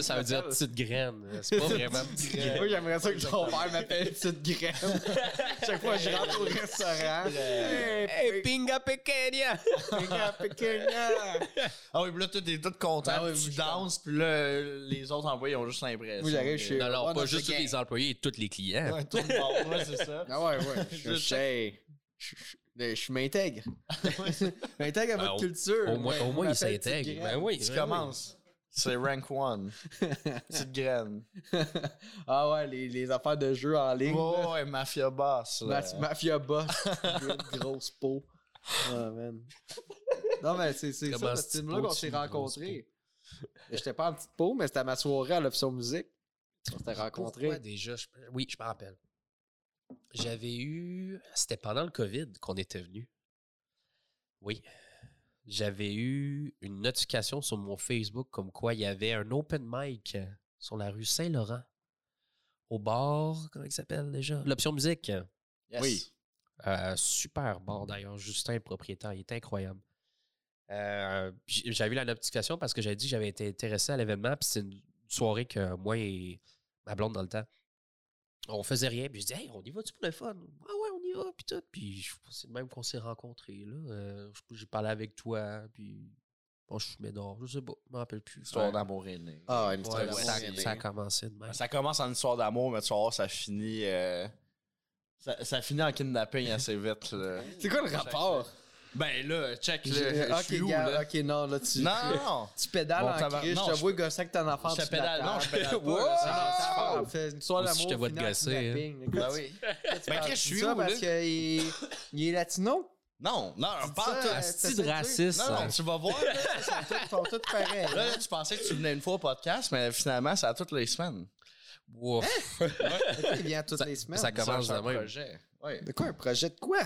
Ça, veut dire petite graine. C'est pas vraiment petite graine.
Moi, j'aimerais ça que ton père m'appelle petite graine. Chaque fois que je rentre au restaurant. Hey,
pinga pequeña!
pinga pequeña.
Ah oui, puis là, t'es tout content, tu danses, puis là, les autres employés ont juste l'impression.
Moi, j'arrive chez-
Non, non, pas juste tous les employés et tous les clients.
Ouais, tout le monde, ouais, c'est ça.
Ah ouais, ouais. Je, sais. je, m'intègre. je m'intègre à
Ben,
votre
au-
culture.
Au moins, il s'intègre. Ben
graine.
oui.
Tu
ben
commences. C'est rank one. Petite graine.
ah ouais, les, les affaires de jeu en ligne.
Ouais,
là.
ouais, Mafia Boss.
Ma- Mafia boss. Gros- grosse peau. Ah, man. Non, mais c'est c'est ça, ce
peau,
qu'on s'est rencontrés. J'étais pas en petite peau, mais c'était à ma soirée à l'option musique. On s'était rencontrés.
Pourquoi déjà? Je- Oui, je me rappelle. J'avais eu... C'était pendant le COVID qu'on était venu. Oui. J'avais eu une notification sur mon Facebook comme quoi il y avait un open mic sur la rue Saint-Laurent. Au bar, comment il s'appelle déjà? L'option musique.
Yes.
Oui.
Euh, super bar d'ailleurs. Justin, propriétaire, il est incroyable. Euh, j'avais eu la notification parce que j'avais dit que j'avais été intéressé à l'événement. Puis c'est une soirée que moi et ma blonde dans le temps, on faisait rien. Puis je dis, hey, on y va-tu pour le fun? Ah ouais, va. Puis tout. Puis je- c'est même qu'on s'est rencontrés. là. Euh, J'ai parlé avec toi. Puis bon, je fumais dehors. Je sais pas. Je me rappelle plus.
Histoire
Ouais.
d'amour née.
Ah, une
Ouais,
histoire d'amour
ça, ça a commencé de même.
Ça commence en histoire d'amour, mais tu vas voir, ça finit. euh, Ça, ça finit en kidnapping assez vite.
C'est quoi le rapport?
Ben là, check. Là,
J'ai-
je
Ok,
suis où,
gars,
là?
ok, non, là, tu.
Non, non.
Tu pédales
Bon,
en crise, je te vois gosser avec ton enfant
Je pédale, non, je pédale pas.
Wow! histoire
Aussi, je te vois te gosser, hein.
Ben oui. Ben, je suis où,
parce
là?
qu'il est, il est latino.
Non, non, pas tout.
euh,
Asti de raciste.
Non, non, tu vas voir. là.
Ils sont tous- pareils.
Là, là, tu pensais que tu venais une fois au podcast, mais finalement, c'est à toutes les semaines.
Ouf.
Il vient toutes les semaines.
ça commence
C'est un projet. Ouais.
De quoi, un projet de quoi?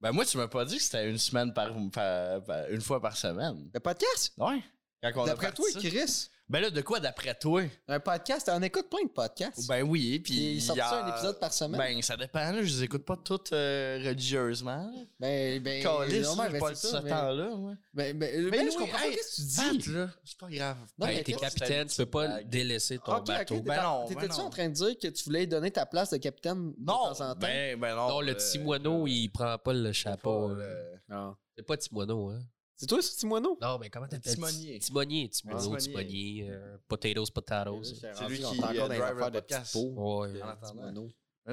Ben moi, tu m'as pas dit que c'était une semaine par, par- par- une fois par semaine.
Le podcast?
Ouais. Quand on a
D'après
parti
toi,
ça.
Chris?
Ben là, de quoi d'après toi?
Un podcast, on écoute plein de podcasts.
Ben oui, puis
il sort
y a-
ça un épisode par semaine?
Ben ça dépend, là. Je les écoute pas toutes euh, religieusement. là.
ben, ben,
Calisse,
non, mais
j'ai pas ce
ça, mais-
temps-là, moi.
Ben, ben, ben,
Mais
je comprends
hey,
pas ce que tu dis.
Pat, là, c'est pas grave.
Non, mais
t'es capitaine, tu peux pas
blague.
délaisser ton
Ok, ok,
bateau.
t'étais-
Ben non, ben
T'étais-tu
non.
en train de dire que tu voulais donner ta place de capitaine de
Non,
temps en temps?
ben, ben non.
Non, le
euh,
petit moineau,
euh,
il prend pas le chapeau. là.
euh,
Non.
C'est pas Timono, hein?
C'est toi, ce Timono?
Non, mais comment t'appelles
Timonier.
Timonier, Timono,
Timonier.
Timonier, euh, potatoes, potatoes.
C'est lui qui,
est encore
euh,
dans les
drive
affaires
le
de
podcast.
petits pots.
Ouais.
En attendant.
Oh,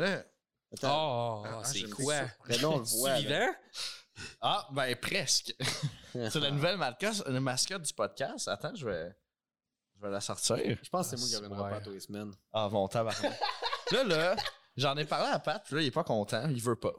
Attends.
oh,
Ah,
c'est quoi?
Mais là, on le voit.
vivant?
Ah, ben presque. c'est la nouvelle mascotte, la mascotte du podcast. Attends, je vais, je vais la sortir.
Je pense que c'est moi qui reviendrai pas tous les semaines.
Ah, bon, tabarnak. là, là, j'en ai parlé à Pat, puis là, il est pas content, il veut pas.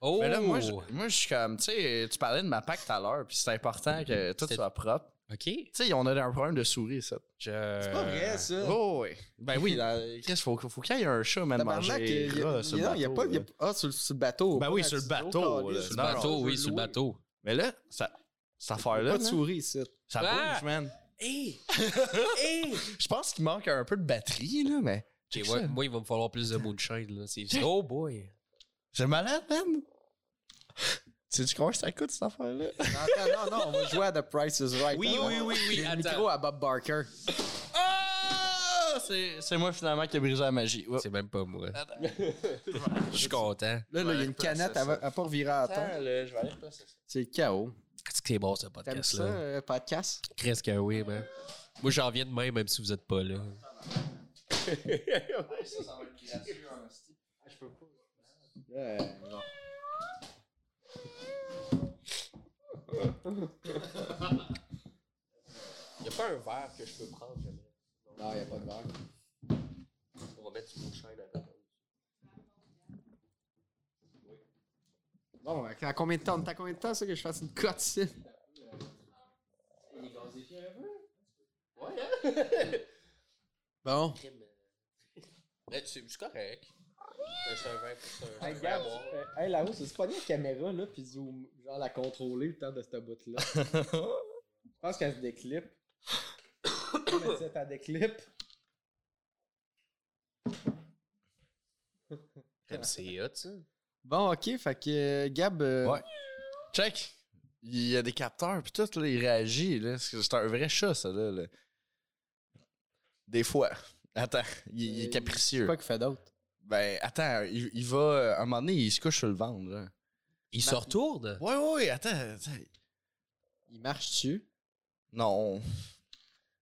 Oh!
Mais là, moi, je, moi, je suis comme, tu sais, tu parlais de ma pack tout à l'heure, puis c'est important que tout
C'était-
soit propre.
OK.
Tu sais, on a un problème de souris, ça.
Je...
C'est pas vrai, ça.
Oh, oui. Ben oui, là, Chris, faut, faut qu'il y ait un chat, même, manger
il y a-
sur
a- il y a
bateau,
pas. y a-. Ah, sur le- sur le bateau.
Ben oui, sur le bateau, là.
Sur le
Non, non,
bateau, oui, sur le bateau.
Mais là, ça, cette
Il y a
affaire-là,
Pas de
là,
souris ici.
ça
Ah!
bouge, man.
Hey! hey!
Je pense qu'il manque un peu de batterie, là, mais...
Ouais,
ça.
moi, il va me falloir plus de moonshine. Là. C'est... Oh boy!
C'est malade, man. Sais-tu combien ça coûte, cette affaire-là?
Attends, non, non, on va jouer à The Price is Right.
Oui,
Attends,
oui, oui, oui,
j'ai Le micro à Bob Barker.
Ah! C'est, moi, finalement, qui ai brisé la magie. Ouais.
C'est même pas moi.
Attends.
Je suis content.
Là, là, il y a une canette à, à pas revirer à temps.
Attends, là, je vais aller ça.
C'est le chaos.
Qu'est-ce que c'est bon, ce
T'aimes ça,
podcast-là?
euh, podcast?
Qu'est-ce que oui, man. Moi, j'en viens de même, même si vous êtes pas là.
ça, ça va être en esti.
Ouais, non.
Y'a pas un verre que je peux prendre, j'aimerais.
Non, il n'y a pas de verre.
On va mettre du moonshine à côté.
Bon, à combien de temps? T'as combien de temps, ça, que je fasse une cote ici? Bon.
Eh, C'est c'est correct.
Hey,
boire.
euh, hey, là-haut, c'est pas la caméra, là, puis zoom, genre la contrôler le temps de cette bout-là. Je pense qu'elle se déclippe. Mais c'est ta déclippe.
C'est hot, ça.
Bon, ok, fait que euh, Gab. euh,
Ouais. Check. Il y a des capteurs, puis tout, là, il réagit. Là. C'est c'est un vrai chat, ça. Là, là. Des fois. Attends, il, il est
Euh,
capricieux.
Quoi qu'il fait d'autre?
Ben, attends, il, il va. À un moment donné, il se couche sur le ventre. Là.
Il se retourne?
Ouais, ouais, ouais, attends, attends.
Il marche dessus.
Non.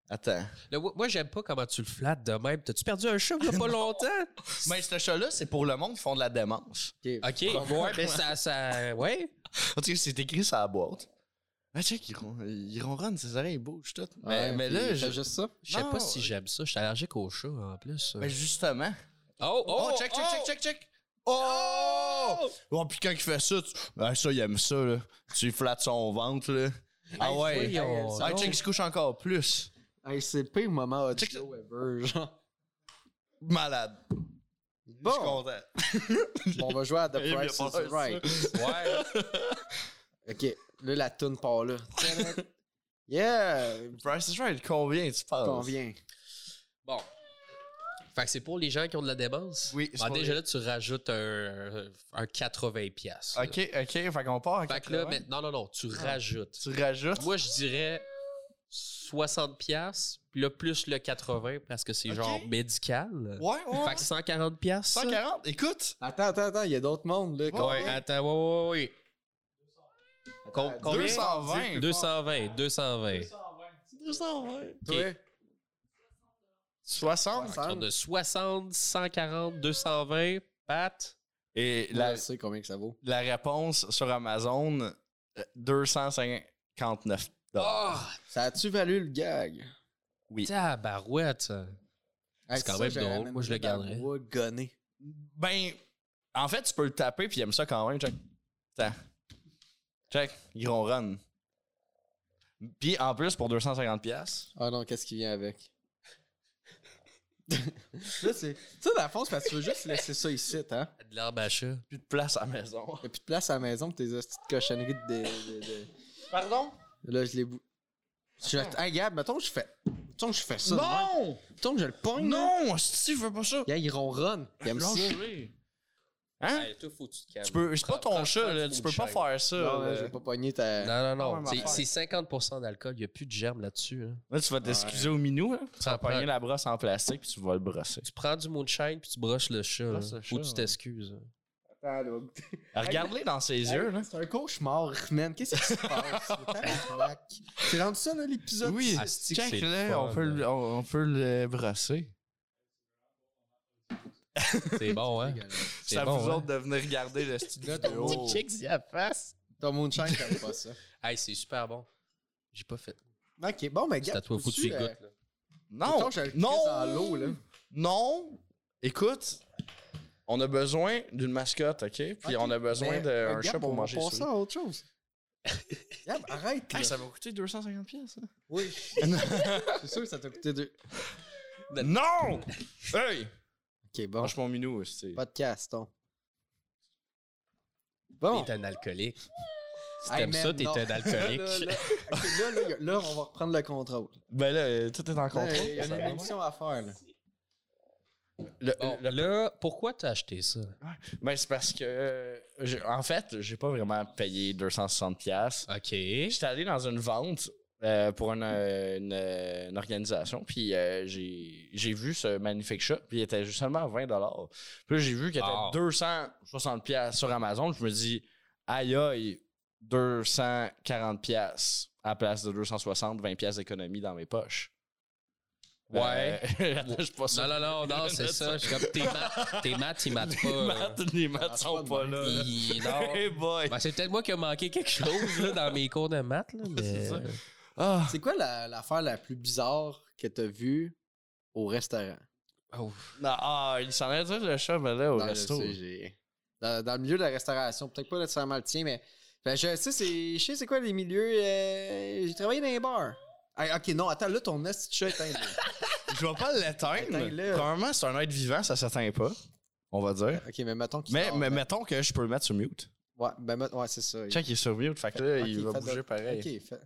Attends.
Là, moi, moi, j'aime pas comment tu le flattes de même. T'as-tu perdu un chat il y a pas longtemps?
Mais ce chat-là, c'est pour le monde qui font de la démence.
Ok, ouais, mais ça, ça. Ouais.
En tout cas, c'est écrit sur la boîte. Ah, check, il, ron- il ronronne, ses oreilles bougent tout. Mais,
Ouais,
mais
puis
là,
il
je...
juste ça.
Je sais
Non,
pas si j'aime ça. Je suis allergique aux chats en plus.
Ben, justement.
Oh,
Oh, check, check, check, check, check. Oh! Oh, puis quand il fait ça, tu... ah, ça, il aime ça, là. Tu flattes son ventre, là. Ah ouais.
voyons.
Ah, check, il se couche encore plus.
Hey, c'est le pire moment audio ever, genre.
Malade. Je suis
Bon,
content.
bon, on va jouer à The Price is. Right.
Ouais.
Ok, là, la toune part là. yeah!
Price is right, combien tu penses?
Combien?
Bon. Fait que c'est pour les gens qui ont de la démence.
Oui, c'est
Ah,
pour
déjà
les-
là, tu rajoutes un, un 80$. piastres, là.
Ok, ok, fait qu'on part à
Fait que là,
80.
mais- non, non, non, tu rajoutes.
Tu rajoutes?
Moi, je dirais 60$, piastres, puis là, plus le 80$ parce que c'est genre médical.
Ouais, ouais.
Fait que 140$. piastres, ça.
140, écoute.
Attends, attends, attends, il y a d'autres mondes, là.
Ouais.
Ouais, attends, ouais, ouais, ouais. Com- combien?
220.
220, 220.
220.
Toi?
60.
Autour de 60, 140, 220, Pat.
Et
Là,
la,
je sais combien que ça vaut.
la réponse sur Amazon, euh, 259
Ah!
Ça a-tu valu le gag?
Oui.
Tabarouette.
Hey,
quand
ça,
même drôle. Moi, je le garderais.
gonné.
Ben, en fait, tu peux le taper puis il aime ça quand même. Check. Attends. Check. Il ronronne. Puis en plus, pour 250$, piastres,
Ah non, qu'est-ce qui vient avec? Là, c'est. Ça, dans le fond, c'est parce que tu veux juste laisser ça ici, hein?
De l'herbe à chat.
plus de place à la maison.
Il a plus de place à la maison pour tes petites cochonneries de. de, de-
Pardon?
Là, je les bou. Je... Hey, Gab, mettons que je fais. Mettons que je fais ça. de même.
Non!
Mettons que je le pogne. là.
Non! Si tu veux pas ça.
Gars, il ronronne. Il aime ça.
Hein?
Hey, toi, faut que tu te calmes.
Tu peux, c'est pas ton
prends-
chat, là. Tu peux pas faire ça.
Non,
là.
je vais pas pogner ta.
Non, non, non. C'est-
même
C'est 50% d'alcool. Il n'y a plus de germes là-dessus. hein.
Là, tu vas t'excuser au minou, hein. Tu vas pogner la brosse en plastique puis tu vas le brosser.
Tu prends du moonshine puis tu brosses le chat. là.
Chat,
tu t'excuses.
Regarde-les dans ses yeux, là.
C'est un cauchemar, man. Qu'est-ce qui se passe? C'est rendu ça, là, l'épisode?
Oui,
Ah,
check, là, on peut, le- on, on peut le brosser.
C'est bon, hein? C'est bon,
vous
hein?
autres de venir regarder le studio.
Là, ton
Oh.
y a face.
Ton moonshine, t'aimes pas ça.
Hey, c'est super bon. J'ai pas fait.
Ok, bon, mais
C'est
Gab,
à toi, faut que tu
euh,
goûtes. là.
Non, non,
dans l'eau, là.
non. Écoute, on a besoin d'une mascotte, ok? Puis on a besoin d'un chat pour
on va
manger
passer
ça.
à autre chose. Gab, arrête,
ça va coûter 250 pièces.
Oui. C'est sûr que ça t'a coûté deux.
non! Hey!
Ok, bon.
Mon minou, c'est.
Podcast, on. Bon.
T'es un alcoolique. Si t'aimes ça, t'es un alcoolique.
là, là, on va reprendre le contrôle.
Ben là, euh, tout est en contrôle.
Il y a une émission à faire, là.
Le-
Bon,
le-
là, pourquoi t'as acheté ça?
Ben, c'est parce que, euh, j'ai- en fait, j'ai pas vraiment payé 260 pièces.
OK.
J'étais allé dans une vente euh, pour une, euh, une, euh, une organisation, puis euh, j'ai j'ai vu ce magnifique chat, puis il était juste seulement 20 Puis là, j'ai vu qu'il était
Ah.
260 pièces sur Amazon. Je me dis, aïe aïe, 240 pièces à la place de 260, 20 pièces d'économie dans mes poches.
Ouais.
Euh, je suis pas sûr.
Non, non, non, non, c'est ça. Je suis comme tes maths, tes maths, ils matent pas.
Les maths, les maths sont
pas
là. Hey boy.
Ben, c'est peut-être moi qui ai manqué quelque chose là, dans mes cours de maths, là, mais...
C'est ça. Ah.
C'est quoi la- l'affaire la, plus bizarre que t'as vue au restaurant?
Oh.
Non, ah, il s'en allait dire le chat, mais là, au
je
resto.
sais, j'ai- dans, dans le milieu de la restauration, peut-être pas nécessairement le tien, mais ben, je sais, c'est, je sais c'est quoi les milieux. euh, j'ai travaillé dans les bars. Hey, ok, non, attends, là, ton nest de chat est éteint.
Je vais pas l'éteindre. Premièrement, c'est un être vivant, ça s'éteint pas. On va dire.
ok, mais mettons qu'il
Mais,
dort,
mais
ben-
mettons que je peux le mettre sur mute.
Ouais, ben, met- ouais, c'est ça.
Check, il est sur mute, fait que là,
Ok,
il va
fais
bouger pareil.
Ok, fait.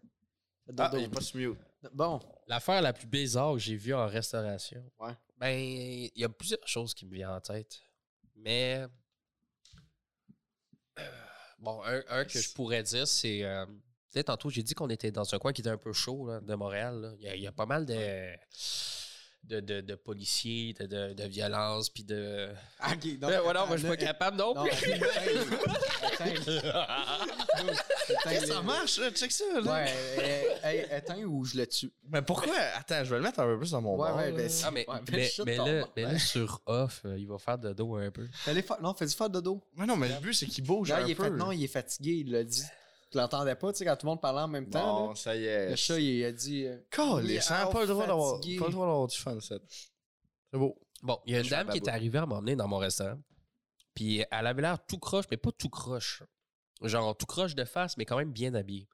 Ah,
dodo.
il est pas sur mute.
Bon,
L'affaire la plus bizarre que j'ai vue en restauration.
Ouais.
Ben, il y a plusieurs choses qui me viennent en tête. Mais. euh, Bon, un, un que je pourrais dire, c'est. euh, tu sais, tantôt, j'ai dit qu'on était dans un coin qui était un peu chaud là, de Montréal. y, il y a pas mal de. De, de, de policiers, de, de, de violence, puis de.
Ah, ok,
ouais, non,
attends,
moi, je suis pas capable non
Non,
plus.
attends,
ça marche, là, check ça. là.
Ouais, euh, ou je le tue?
Mais pourquoi? Attends, je vais le mettre un peu plus dans mon
Ouais,
bord,
ouais, ben,
Ah, mais,
Ouais,
mais,
shut
mais
ton
là, mais sur off, euh, il va faire de dos un peu.
Non, fais-y faire dodo.
Mais non, mais le but, c'est qu'il bouge
Là,
un
il est
peu.
fait- non, il est fatigué, il l'a dit. Tu l'entendais pas, tu sais, quand tout le monde parlait en même temps.
Bon,
là.
ça y est.
Le chat, il a dit. euh,
Calé,
il
ça n'a pas le droit d'avoir
fatigué.
pas le droit d'avoir du fun, ça. C'est beau.
Bon, il y a une dame qui est arrivée à m'emmener dans mon restaurant. Puis elle avait l'air tout croche, mais pas tout croche. Genre tout croche de face, mais quand même bien habillée.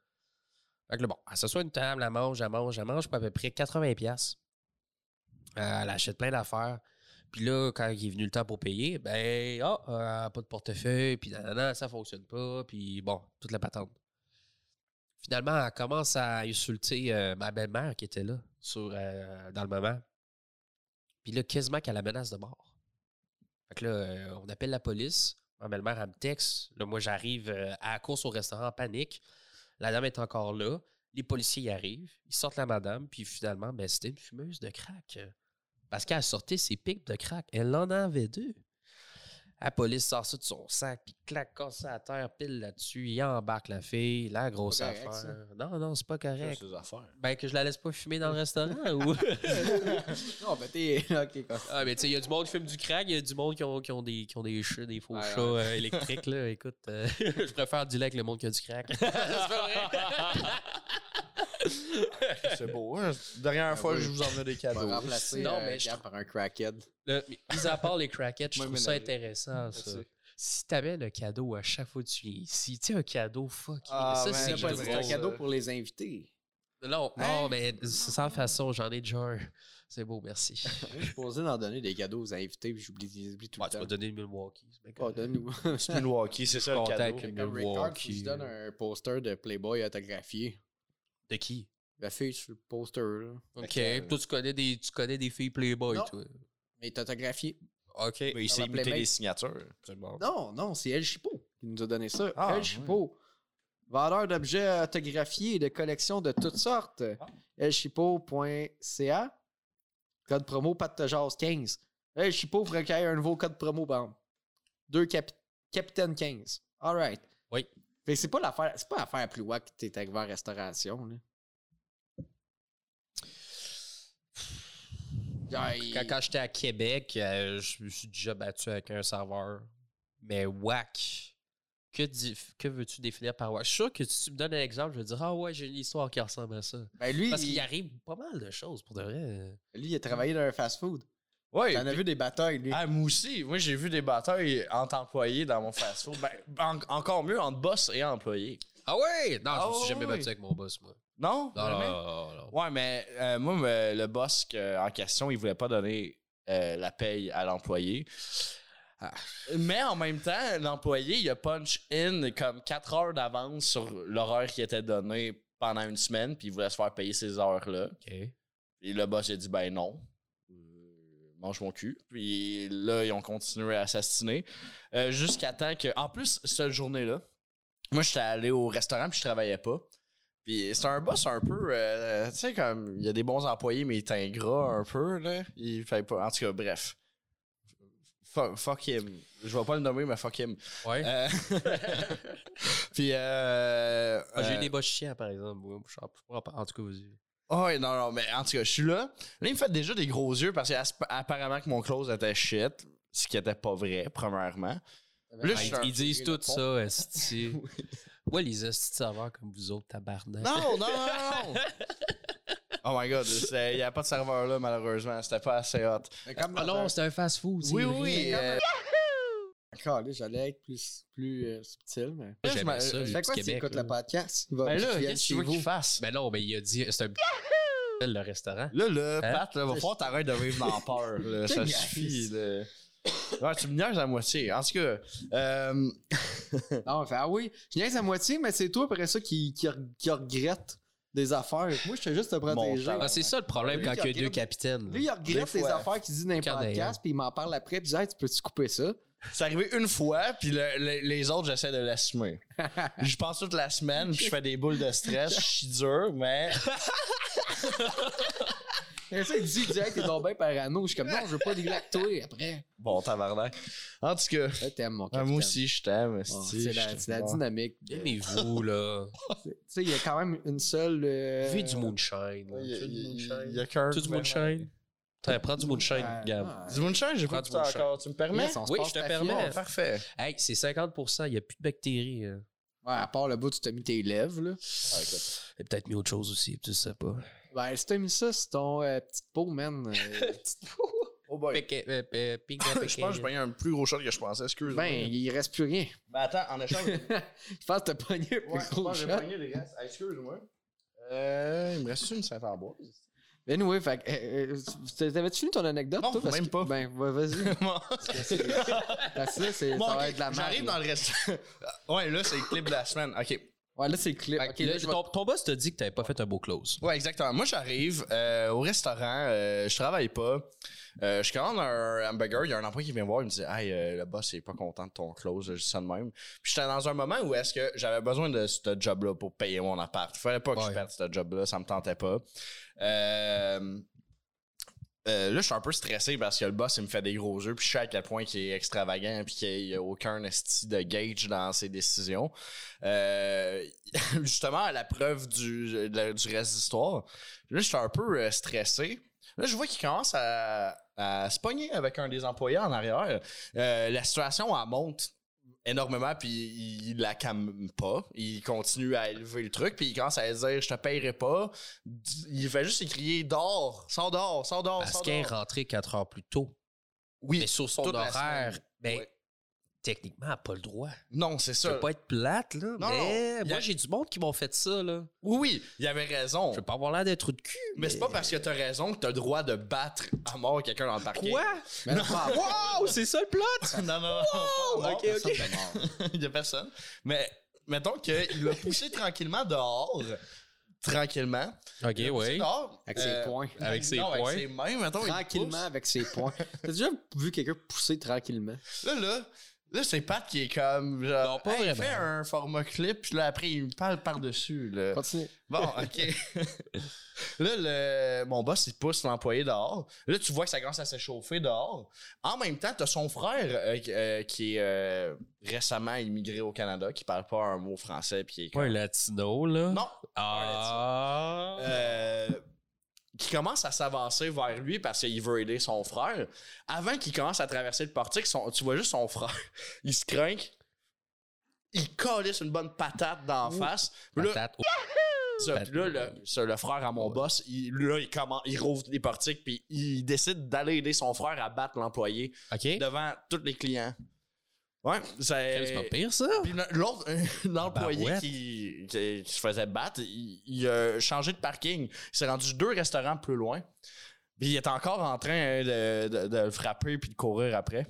Fait que là, bon, elle s'assoit à une table, elle mange, elle mange, elle mange pour à peu près 80$. piastres. Euh, elle achète plein d'affaires. Puis là, quand il est venu le temps pour payer, ben, ah, euh, pas de portefeuille, puis nanana, ça fonctionne pas, puis bon, toute la patente. Finalement, elle commence à insulter euh, ma belle-mère qui était là sur, euh, dans le moment. Puis là, quasiment qu'elle la menace de mort. Fait que là, euh, on appelle la police. Ma belle-mère, elle me texte. Là, moi, j'arrive à la course au restaurant en panique. La dame est encore là. Les policiers y arrivent. Ils sortent la madame. Puis finalement, ben, c'était une fumeuse de crack. Parce qu'elle sortait ses pipes de crack. Elle en avait deux. La police sort ça de son sac, puis clac, casse ça à terre, pile là-dessus. Il embarque la fille, la grosse
correct,
affaire. Non, non, c'est pas correct.
affaires.
Ben, que je la laisse pas fumer dans le restaurant ou?
Non, ben t'es. Ok, quoi.
Ah, mais tu sais, il y a du monde qui fume du crack, il y a du monde qui ont, qui ont, des, qui ont des chats, des faux chats
ouais.
euh, électriques, là. Écoute, euh, je préfère du lait avec le monde qui a du crack. c'est pas vrai?
C'est beau. Hein? Dernière
Ah
fois,
oui.
je vous emmenais des cadeaux.
remplacer
Non,
non,
mais je
par un crackhead.
Mais mis à part les crackheads, je trouve ça intéressant, ça. Si t'amènes un cadeau à chaque fois que tu viens ici, tu sais, un cadeau fuck.
Ah,
ça,
man,
c'est
un cadeau pour les invités.
Non,
Hein?
non, mais c'est sans façon, j'en ai déjà un. C'est beau, merci.
Je suis posé d'en donner des cadeaux aux invités, puis j'oublie tout
Ouais,
le
tu
temps.
vas donner le Milwaukee.
Oh, donne-nous.
C'est Milwaukee, c'est ça le cadeau.
Rick
Milwaukee.
je donne un poster de Playboy autographié.
De qui?
La fille sur le poster, là.
Ok.
Fait que,
Toi, tu connais des, tu connais des filles Playboy,
Non.
toi.
Mais t'es autographié.
Ok.
Mais il s'est imité les signatures.
Bon.
Non, non, c'est El Chipo qui nous a donné ça.
Ah,
El Chipo. Vendeur d'objets autographiés et de collections de toutes sortes. elchipo.ca. Code promo Patejaz 15. El Chipo vous recueille un nouveau code promo, bam. Deux capi- Capitaine 15. All right.
Oui.
Fait que c'est pas l'affaire, c'est pas l'affaire plus wack que t'es arrivé en restauration, là.
Quand, quand j'étais à Québec, euh, je me suis déjà battu avec un serveur. Mais whack. Que, veux-tu définir par whack? Je suis sûr que si tu me donnes un exemple, je vais dire Ah ouais, j'ai une histoire qui ressemble à ça.
Ben lui,
Parce
il,
qu'il arrive pas mal de choses pour de vrai.
lui, il a travaillé dans un fast-food.
Oui.
T'en as vu des batailles, lui.
Ah, moi aussi. Moi, j'ai vu des batailles entre employés dans mon fast-food. Ben, en- encore mieux, entre boss et employé.
Ah ouais? Non, je
Ah
me suis jamais
ouais.
battu avec mon boss, moi.
Non?
Non, non,
Jamais?
non, non.
Ouais, mais euh, moi, le boss que- en question, il voulait pas donner euh, la paye à l'employé. Ah. Mais en même temps, l'employé, il a punch in comme 4 heures d'avance sur l'horaire qui était donné pendant une semaine, puis il voulait se faire payer ces heures-là.
Ok.
Et le boss a dit ben non. Euh, mange mon cul. Puis là, ils ont continué à. Euh, Jusqu'à temps que. En plus, cette journée-là, moi, j'étais allé au restaurant puis je travaillais pas. Puis c'est un boss un peu. euh, tu sais, comme. Il y a des bons employés, mais il est ingrat un peu, là. Il fait pas. En tout cas, bref. Fuck, fuck him. Je vais pas le nommer, mais fuck him.
Ouais.
Euh, puis. Euh,
Ah, j'ai eu
euh,
des boss chiants, par exemple. En tout cas, vas-y.
Oh, ouais, non, non, mais en tout cas, je suis là. Là, il me fait déjà des gros yeux parce qu'apparemment que mon close était shit, ce qui était pas vrai, premièrement. Là,
Ah, ils, disent tout ça, esti. Ouais, les esti de serveurs comme vous autres, tabarnak?
Non, non, non, non! oh my god, il n'y a pas de serveur là, malheureusement. C'était pas assez hot.
Mais comme
Ah non,
un-
c'était un fast-food. c'est
Oui,
vrai.
oui. euh,
Encore, là, j'allais être plus, plus euh, subtil, mais.
là, je
ça,
euh,
Fait quoi écoute
là?
le podcast? Il va
Ben là, qu'est-ce que
chez
tu veux
vous?
qu'il fasse?
Mais non, mais il a dit, c'est un le restaurant.
Là, là,
Hein?
Pat, là, va falloir t'arrêter de vivre dans peur. là. Ça suffit. là. Ouais, tu me niaises à moitié. En tout cas, euh,
Non, ah oui, je niaise à moitié, mais c'est toi après ça qui, qui, re- qui regrette des affaires. Moi, je fais juste te protéger.
Ah, c'est ça le problème
Lui,
quand
il
y a deux capitaines.
Lui, il regrette
Des
les affaires qu'il dit dans les podcasts, puis il m'en parle après, puis il dit, Hey, tu peux-tu couper ça?
c'est arrivé une fois, puis le- le- les autres, j'essaie de l'assumer. je pense toute la semaine, puis je fais des boules de stress, je suis dur, mais
Et ça, il dit, il dit, hey, t'es donc bien parano. Je suis comme, non, je veux pas dealer avec toi après.
Bon, tabarnak. En tout cas,
t'aimes, mon
ah,
capitaine.
moi aussi, je t'aime.
C'est
je
la,
t'aime.
dynamique.
Aimez-vous, là.
Tu sais, il y a quand même une seule. euh,
Vivez du moonshine.
Il y a-
Tu veux du
il y a-
moonshine?
il y a qu'un.
Tu du moonshine? Prends du moonshine, Gab.
Du moonshine, j'ai pas
Prends du moonshine.
encore. Tu me permets?
Yes,
Oui, je te permets.
Parfait.
Hey, c'est 50%, il n'y a plus de bactéries. euh.
Ouais, à part le bout, tu t'as mis tes lèvres, là.
Ah, écoute.
A peut-être mis autre chose aussi, tu sais pas.
Ben, si t'as mis ça, c'est ton euh, petite peau, man. euh, petite peau.
Oh boy.
Pékin- euh, euh, ping-
Je pense que j'ai pogné un plus gros shot que je pensais, excuse-moi.
ben, il reste plus rien.
Ben attends, en échange.
Je pense que t'as pogné un
Ouais,
plus
je
gros
pense que j'ai
shot.
pogné les restes. Ah, Excuse-moi. Euh, il me reste une Saint-Amboise.
Anyway, fait que, euh, euh, t'avais-tu fini ton anecdote,
Non,
toi? Parce
même
que-
pas.
Ben, ouais, vas-y. Parce que là, c'est,
Bon,
ça va être de la merde.
J'arrive dans le reste. ouais, là, c'est le clip de la semaine. OK.
Ouais, là, c'est là, vais-
ton, ton boss t'a dit que t'avais pas fait un beau close.
Ouais, exactement. Moi, j'arrive euh, au restaurant, euh, je travaille pas. Euh, je commande un hamburger, il y a un employé qui vient me voir, il me dit Hey, le boss est pas content de ton close, je dis ça de même. Puis j'étais dans un moment où est-ce que j'avais besoin de ce job-là pour payer mon appart. Il fallait pas que je perde ce job-là, ça me tentait pas. Euh, euh, là, je suis un peu stressé parce que le boss, il me fait des gros jeux, puis je sais à quel point il est extravagant, puis qu'il n'y a aucun esti de gauge dans ses décisions. Euh, justement, à la preuve du, du reste de l'histoire, là, je suis un peu euh, stressé. Là, je vois qu'il commence à, à se pogner avec un des employés en arrière. La situation, elle monte énormément, puis il, il la calme pas. Il continue à élever le truc, puis il commence à dire Je te payerai pas. Il fait juste crier Dors, sors dehors, sors dehors,
Parce qu'il est
dehors.
rentré 4 heures plus tôt.
Oui,
Mais sur son horaire, ben,
Ouais.
Techniquement, elle n'a pas le droit.
Non, c'est
Ça
ça.
peut pas être plate, là.
Non,
mais
non.
Moi,
a-
j'ai du monde qui m'ont fait ça, là.
Oui, oui, il avait raison.
Je veux pas avoir l'air d'être de cul.
Mais c'est pas parce que t'as raison que t'as le droit de battre à mort quelqu'un dans le parking.
Quoi?
Mais non, pas-
Wow, c'est ça le plot?
non, non, non. à mort.
ok, ok.
il y a personne. Mais mettons qu'il l'a poussé tranquillement dehors. Tranquillement.
Ok, oui.
dehors,
Avec ses
euh,
poings.
Avec ses
non,
poings.
Avec ses mains, mettons. il
Tranquillement avec ses poings. T'as déjà vu quelqu'un pousser tranquillement?
Là, là, là, c'est Pat qui est comme. Genre,
Non, pas
hey, fait un format clip, puis là, après, il me parle par-dessus. là.
Continue.
Bon, OK. là, le, mon boss, il pousse l'employé dehors. Là, tu vois que ça commence à s'échauffer dehors. En même temps, t'as son frère euh, euh, qui est euh, récemment immigré au Canada, qui parle pas un mot français, puis qui est
Pas un
comme-
latino, là?
Non.
Ah.
Qui commence à s'avancer vers lui parce qu'il veut aider son frère. Avant qu'il commence à traverser le portique, son- tu vois juste son frère. Il se craint. Il calisse une bonne patate la face. Là,
Patate.
ça, puis là, le, ça, le frère à mon boss, il, là, il, commence, il rouvre les portiques, puis il décide d'aller aider son frère à battre l'employé devant tous les clients. Ouais, c'est.
C'est pas pire, ça.
Puis l'autre, l'employé
Barouette.
qui, qui, qui se faisait battre, il, il a changé de parking. Il s'est rendu deux restaurants plus loin. Puis il est encore en train de, de, de le frapper puis de courir après.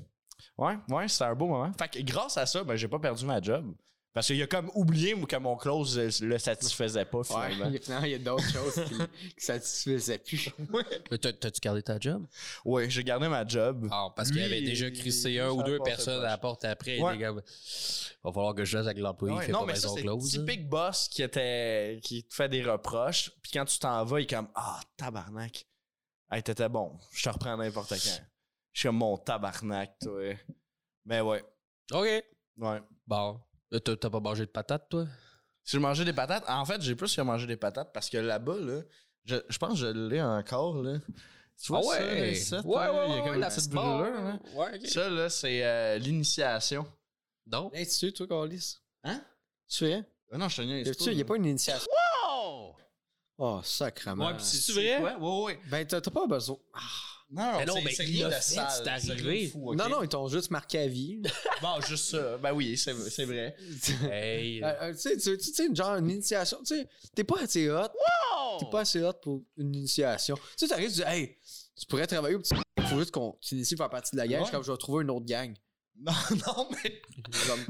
Ouais, ouais, c'était un beau moment. Fait que grâce à ça, ben, j'ai pas perdu ma job. Parce qu'il a comme oublié que mon close euh, le satisfaisait pas
Ouais,
finalement.
il y a- finalement, il y a d'autres choses qui, satisfaisaient plus.
Mais t'as- T'as-tu gardé ta job?
Ouais, j'ai gardé ma job.
Ah, parce qu'il y avait déjà
il-
crissé
il-
un ou
ça
deux personnes
proche.
à la porte après.
Ouais.
Les gars, va falloir que je fasse avec l'employé
Ouais,
qui fait
non,
pas
mais ça,
maison
c'est
close. hein.
typique boss qui, était, qui te fait des reproches. Puis quand tu t'en vas, il est comme Ah, tabarnak. Hey, t'étais bon. Je te reprends n'importe quand. Je suis comme mon tabarnak, toi. Mais ouais.
OK.
Ouais.
Bon. Là, T'as t'as pas mangé de patates, toi?
Si je mangeais des patates, en fait, j'ai plus que manger des patates parce que là-bas, là, je, je pense que je l'ai encore, là. Tu vois ça, là, ça, là, il y a comme une petite brûlure, là.
Ouais, OK.
Ça, là, c'est euh, l'initiation.
Non?
Hey, tu sais, toi, Carlis?
Hein?
Tu fais?
Ah non, je te niaise
Il n'y a pas une initiation? Oh, sacrement.
Ouais, puis c'est
C'est vrai?
Ouais, ouais, ouais.
Ben, t'as t'as pas besoin. Ah.
Non,
Mais non,
c'est-
mais
c'est rien de
fait,
sale,
c'est
c'est
arrivé.
rien de fou, ok?
Non, non, ils t'ont juste marqué à vie.
Bon, juste ça. Ben oui, c'est c'est vrai.
Hey.
Euh, euh, tu sais, tu sais, genre une initiation, tu sais, t'es pas assez hot. T'es pas assez hot pour une initiation. Tu sais, t'arrives, tu dis, hey, tu pourrais travailler au petit. Faut juste qu'on t'initie à faire partie de la gang. Je
Ouais.
suis comme, je vais trouver une autre gang.
Non, non, mais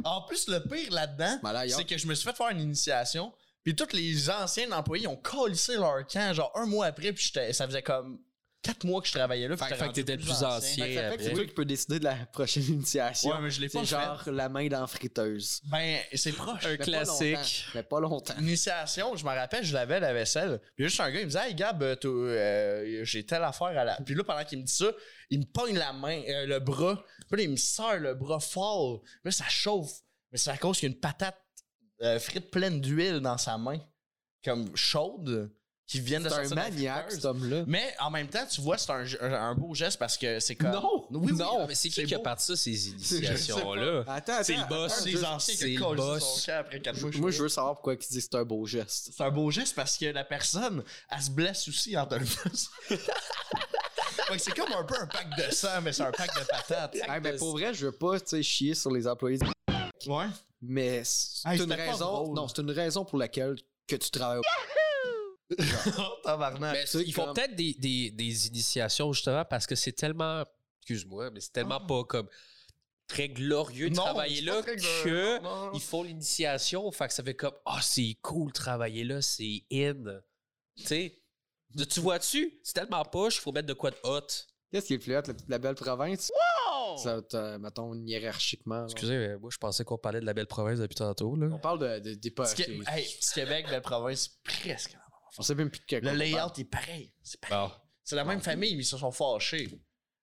en plus, le pire là-dedans, c'est que je me suis fait faire une initiation, puis tous les anciens employés ont collissé leur camp, genre un mois après, puis j'étais- ça faisait comme quatre mois que je travaillais là.
Fait- fait que t'étais le plus ancien.
Fait ça fait que c'est toi qui peux décider de la prochaine initiation.
Ouais, mais je l'ai pas
C'est
fait.
genre la main dans la friteuse.
Ben, c'est proche.
Un
Mais
classique.
Mais pas longtemps.
Initiation, je me rappelle, je lavais la vaisselle. Puis juste un gars, il me disait Hey Gab, euh, euh, j'ai telle affaire à la. Puis là, pendant qu'il me dit ça, il me pogne la main, euh, le bras. Puis là, il me serre le bras fort. Puis là, ça chauffe. Mais c'est à cause qu'il y a une patate euh, frite pleine d'huile dans sa main, comme chaude, qui vient de
C'est un
sortir de la
maniaque, cet homme-là.
Mais en même temps, tu vois, c'est un, un- un beau geste parce que c'est comme.
Non!
Oui, oui,
Non!
Mais c'est qui qui a
beau.
parti ça, ces initiations-là?
Attends,
C'est le
attends,
boss.
attends,
C'est les anciens
c'est
qui
le boss.
après quatre fois.
Moi, je veux savoir pourquoi il dit que c'est un beau geste.
C'est un beau geste parce que la personne, elle se blesse aussi en te le c'est comme un peu un pack de sang, mais c'est un pack de patates.
Hey, mais pour vrai, je veux pas chier sur les employés, du-
Ouais.
mais c'est
Hey,
une raison.
drôle.
Non, c'est une raison pour laquelle que tu travailles. au-
Tabarnak.
Mais
c'est
ils font
comme-
peut-être des, des, des initiations justement parce que c'est tellement. Excuse-moi, mais c'est tellement pas comme très glorieux de
Non,
travailler là que
non, non.
ils font l'initiation. Fait que ça fait comme Ah, c'est cool de travailler là, c'est in. Tu sais, tu vois-tu? C'est tellement poche, il faut mettre de quoi de hot.
Qu'est-ce qui est le plus hot, la, la belle province? Ça, mettons, hiérarchiquement. là.
Excusez, mais moi je pensais qu'on parlait de la belle province depuis tantôt. Là.
On parle de, de, des
qui- hey, Québec, belle province, presque. La même
On sait même plus de quel
Le layout
parle.
est pareil. C'est pareil.
Bon.
C'est la même famille, mais ils se sont fâchés.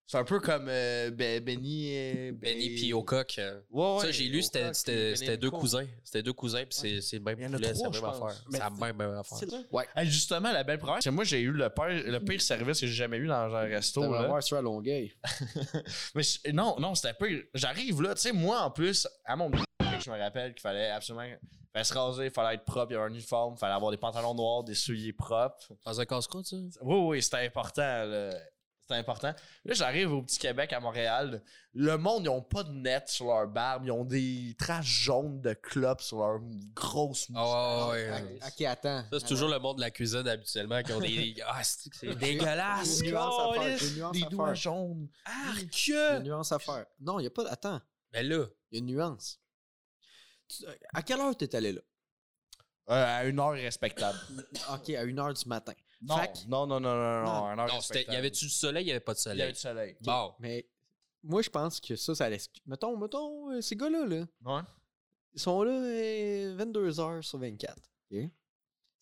C'est un peu comme euh, Ben- Benny. euh,
Benny
Ben-
puis Ocock. euh,
Ouais,
ça,
ouais,
j'ai lu, c'était-
Ocock,
c'était
puis
c'était
Benny
deux cousins. C'était deux cousins, puis c'est- c'est le même
Il y en a
poulet, c'est la même affaire. C'est la même, même affaire.
Ouais.
Hey, justement, la belle province. Moi, j'ai eu le pire, le pire service que j'ai jamais eu dans un resto. Là.
à Longueuil.
Mais je- non, non, c'était pas. J'arrive là, tu sais, moi en plus, à mon je me rappelle qu'il fallait absolument. fallait se raser, il fallait être propre, il y avait un uniforme, il fallait avoir des pantalons noirs, des souliers propres.
Dans un casse-croûte, ça?
Oui, oui, c'était important. là. C'était important. Là, j'arrive au Petit Québec à Montréal. Le monde, ils ont pas de net sur leur barbe. Ils ont des traces jaunes de clopes sur leur grosse.
Ah ouais,
Ah,
ouais.
Ok, attends.
Ça, c'est toujours le monde de la cuisine habituellement qui ont des. Ah, c'est dégueulasse!
une nuance à faire.
câlisse.
J'ai une nuance
des
à
doigts
faire.
jaunes.
Arc!
Il y a une nuance à faire. Non, il n'y a pas. Attends,
Mais là,
il y a une nuance. À quelle heure t'es allé là?
Euh, à une heure respectable.
Ok, à 1h du matin.
Non,
Fait que-
non, non, non, non, non,
Non.
à une heure
non, c'était- y avait-tu du soleil? Il y avait pas de
Il y avait
soleil?
du soleil.
Bon.
Mais moi, je pense que ça, ça laisse. Mettons, mettons, euh, ces gars-là, là,
Ouais.
ils sont là euh, 22 heures sur 24. ok? Ils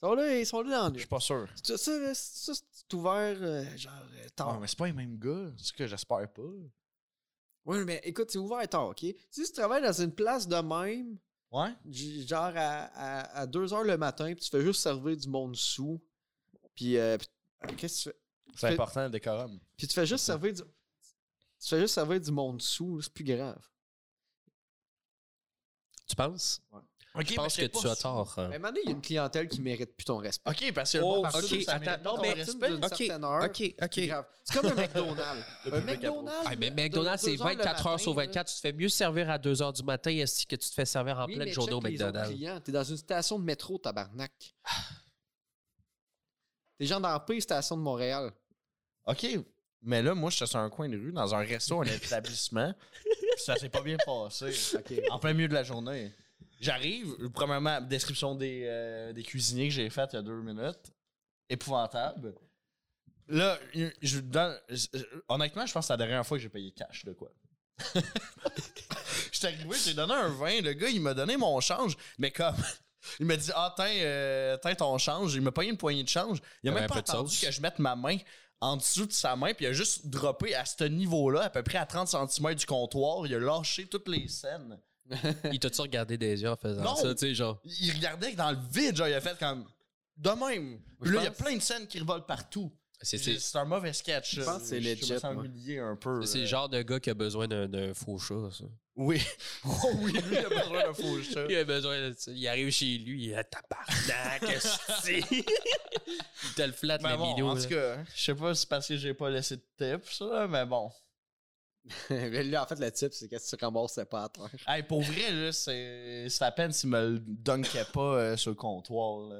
sont là, ils sont là dans la
Je
nuit.
suis pas sûr.
Ça, ça, là, ça, c'est ouvert, euh, genre, euh, tard.
Ah, mais c'est pas les mêmes gars. C'est ce que j'espère pas.
Ouais, mais écoute, c'est ouvert tard, ok? Si tu travailles dans une place de même,
Ouais?
genre à, à, à 2 heures le matin, puis tu fais juste servir du monde sous, puis euh, puis- qu'est-ce que tu fais?
C'est important le décorum.
Puis tu fais juste servir du. Tu fais juste servir du monde sous, c'est plus grave.
Tu penses? Je pense que tu as tort. hein.
Mais maintenant, il y a une clientèle qui mérite plus ton respect.
Ok, parce que le
Oh, ok, attends, non,
ton
mais-
respect.
d'une
Ok,
certaine heure,
ok,
c'est
ok.
grave. C'est comme un McDonald's. Un McDonald's.
Ah, mais McDonald's, c'est
deux heures le
24 heures sur
là.
24. Tu te fais mieux servir à 2 heures du matin est-ce que tu te fais servir en
Oui,
pleine journée au McDonald's.
T'es dans une station de métro, tabarnak. T'es genre dans la pire station de Montréal.
Ok, mais là, moi, j'étais sur un coin de rue, dans un resto, un établissement. ça s'est pas bien passé. En plein milieu de la journée. J'arrive, premièrement, description des, euh, des cuisiniers que j'ai faite il y a deux minutes. Épouvantable. Là, je, dans- je- honnêtement, je pense que c'est la dernière fois que j'ai payé cash de quoi. J'étais arrivé, j'ai donné un vin. Le gars, il m'a donné mon change, mais comme. Il m'a dit Ah, tiens, euh, tiens ton change. Il m'a payé une poignée de change. Il a même pas
peu de
attendu
sauce.
que je mette ma main en dessous de sa main, puis il a juste droppé à ce niveau-là, à peu près à 30 cm du comptoir. Il a lâché toutes les scènes.
Il t'a-tu regardé des yeux en faisant
Non.
ça, tu sais, genre?
Il regardait dans le vide, genre, il a fait comme. De même. Puis là, il y a plein de scènes qui revolent partout.
C'est
C'est
c'est-
c'est un mauvais sketch.
Je pense que c'est
Je
legit,
me sens
moi.
humilié un peu.
c'est le
euh.
genre de gars qui a besoin d'un- d'un faux chat, ça.
Oui. Oh oui, lui, il a besoin d'un faux chat.
Il a besoin de ça. Il arrive chez lui, il est tabarnak, qu'est-ce que c'est? Il te le flatte,
Mais
le
bon,
minou.
en
là.
tout cas, je sais pas si c'est parce que j'ai pas laissé de tips, ça, mais bon.
Mais là, en fait, le type, c'est que si tu c'est pas à terre.
Hey, pour vrai, là, c'est c'est à peine s'il me le dunkait pas euh, sur le comptoir. Là.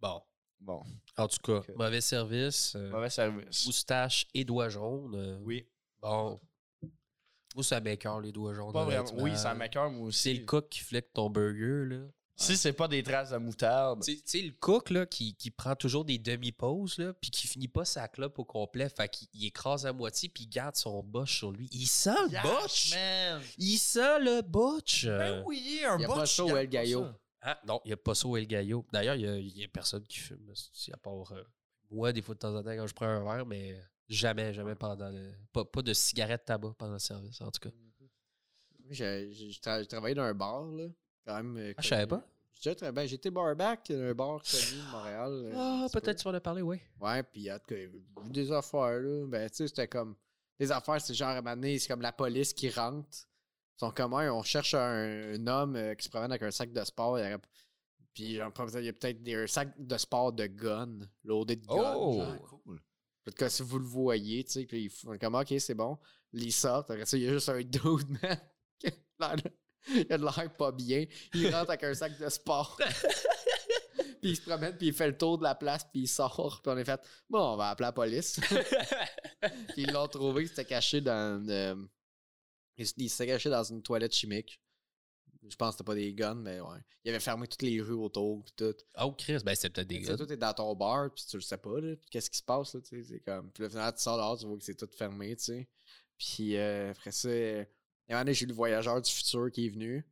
Bon.
Bon,
En tout cas,
Ok.
mauvais service. euh,
mauvais service.
moustache et doigts jaunes. euh,
Oui.
Bon. Moi, ça m'écœure, les doigts jaunes.
Pas vraiment.
honnêtement.
Oui, ça m'écœure, moi aussi.
C'est le cook qui flique ton burger, là.
Si c'est pas des traces de moutarde.
Tu sais- le cook là, qui, qui prend toujours des demi-pauses, là, puis qui finit pas sa clope au complet, fait qu'il il écrase à moitié, puis il garde son botch sur lui. Il sent le botch!
man!
Il sent le botch!
Ben oui, un
Y a pas
botch,
ça au
garde
El
ça.
Ah non, il n'y a pas ça au El Gallo. D'ailleurs, il y a- il y, a personne qui fume, c'est à part euh, moi, des fois de temps en temps quand je prends un verre, mais jamais, jamais pendant le. Pas, pas de cigarette tabac pendant le service, en tout cas.
J'ai tra- j'ai travaillé dans un bar, là. Quand même. euh,
Ah, je savais pas.
Ben, J'étais barback, un bar connu de Montréal. euh,
Ah, peut-être tu vas en parler, oui.
Ouais, puis en tout cas, il y avait des affaires, là. Ben, tu sais, c'était comme. Les affaires, c'est genre à un moment donné, c'est comme la police qui rentre. Ils sont comme, Ouais, on cherche un, un homme euh, qui se promène avec un sac de sport. Il y a- Puis, genre, il y a peut-être des- un sac de sport de gun, loadé de gun.
Oh!
genre. En tout cas, si vous le voyez, tu sais, puis ils font comme, ok, c'est bon. Ils sortent. Après ça, il y a juste un dude, man. Il a de l'air pas bien. Il rentre avec un sac de sport. puis il se promène, puis il fait le tour de la place, puis il sort. Puis on est fait, bon, on va appeler la police. puis ils l'ont trouvé, il s'était caché dans. euh, il s'était caché dans une toilette chimique. Je pense que c'était pas des guns, mais ouais. Il avait fermé toutes les rues autour, puis tout.
Oh, Chris, ben c'est peut-être des
Tu sais,
gars.
tout est dans ton bar, puis tu le sais pas, là. Qu'est-ce qui se passe, là, tu sais? C'est comme. Puis là, finalement, tu sors dehors, tu vois que c'est tout fermé, tu sais. Puis euh, après ça, moment donné, j'ai eu le voyageur du futur qui est venu.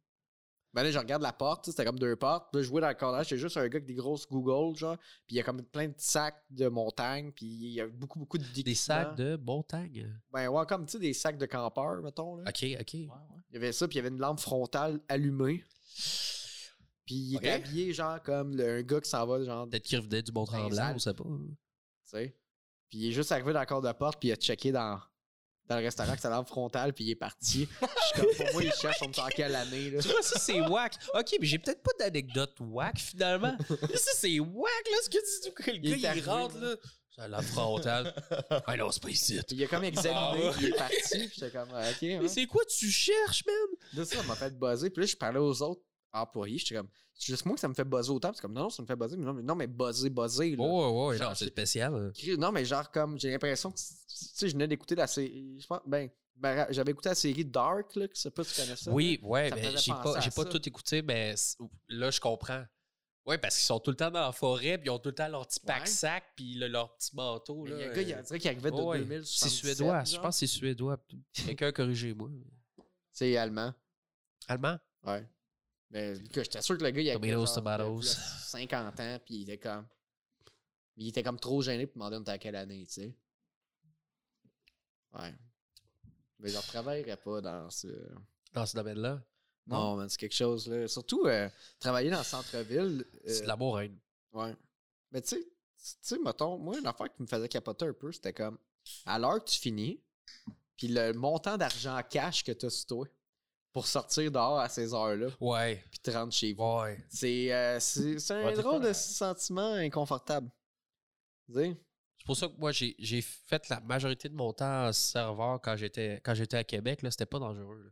Ben là, je regarde la porte, tu c'était comme deux portes. Là, je jouais dans le corner, j'étais juste un gars avec des grosses Google, genre. Puis il y a comme plein de sacs de montagne, puis il y a beaucoup, beaucoup de
Des sacs de montagne?
Ben ouais, comme, tu sais, des sacs de campeurs, mettons, là.
Ok, ok.
Il y avait ça, puis il y avait une lampe frontale allumée. Puis il était
Ok.
habillé, genre, comme le- un gars qui s'en va, genre, tu
Peut-être qu'il revenait du Mont-Tremblant,
Alpes.
on sait pas.
sais. Puis il est juste arrivé dans le corps de porte, puis il a checké dans, dans le restaurant avec sa lampe frontale, puis il est parti. Je suis comme, pour moi, il cherche, on me sent en quelle année, là?
Tu vois, ça c'est whack. Ok, mais j'ai peut-être pas d'anecdote whack finalement. ça c'est whack là, ce que tu que le
Il
gars il
arrivé,
rentre
là.
là. Ça la frontale. ah non, c'est pas ici.
Il a comme examiné,
Ah.
puis il est parti, puis j'étais comme, ah, ok,
Mais c'est quoi tu cherches, man?
De ça, ça m'a fait buzzer. Puis là, je parlais aux autres employés, j'étais comme, c'est juste moi que ça me fait buzzer autant. Puis c'est comme, non, non, ça me fait buzzer, mais non, mais, non, mais buzzer, buzzer, là.
Oh, ouais,
Genre,
non, c'est spécial.
Non, mais genre, comme, j'ai l'impression que, tu sais, je venais d'écouter la série, je pense, ben, ben, j'avais écouté la série Dark, là, je sais pas si tu connais ça.
Oui, ouais, mais
faisait
j'ai pas, j'ai pas tout écouté, mais là, je comprends. Ouais, parce qu'ils sont tout le temps dans la forêt, puis ils ont tout le temps leur petit
Ouais.
pack-sac, puis le- leur petit manteau. Là,
il y a un gars, il
euh,
dirait qu'il arrivait de
ouais,
2000.
C'est suédois, je pense que c'est suédois. Quelqu'un corrigez-moi.
C'est allemand.
Allemand?
Ouais. Mais j'étais sûr que le gars, il avait genre,
tomatoes.
il avait 50 ans, puis il était comme. Il était comme trop gêné pour demander on était à quelle année, tu sais. Ouais. Mais je ne travaillerais pas dans ce.
Dans ce domaine-là?
Non, man, c'est quelque chose, là. Surtout, euh, travailler dans le centre-ville. euh,
C'est de l'amour, hein.
Ouais. Mais tu sais, tu sais, mettons, moi, une affaire qui me faisait capoter un peu, c'était comme, à l'heure que tu finis, puis le montant d'argent cash que tu as sur toi pour sortir dehors à ces heures-là,
Ouais.
puis te rendre chez vous.
Ouais.
C'est euh, c'est- c'est un
Ouais,
drôle de sentiment inconfortable. Tu sais?
C'est pour ça que moi, j'ai j'ai fait la majorité de mon temps en serveur quand j'étais quand j'étais à Québec. là, C'était pas dangereux. là.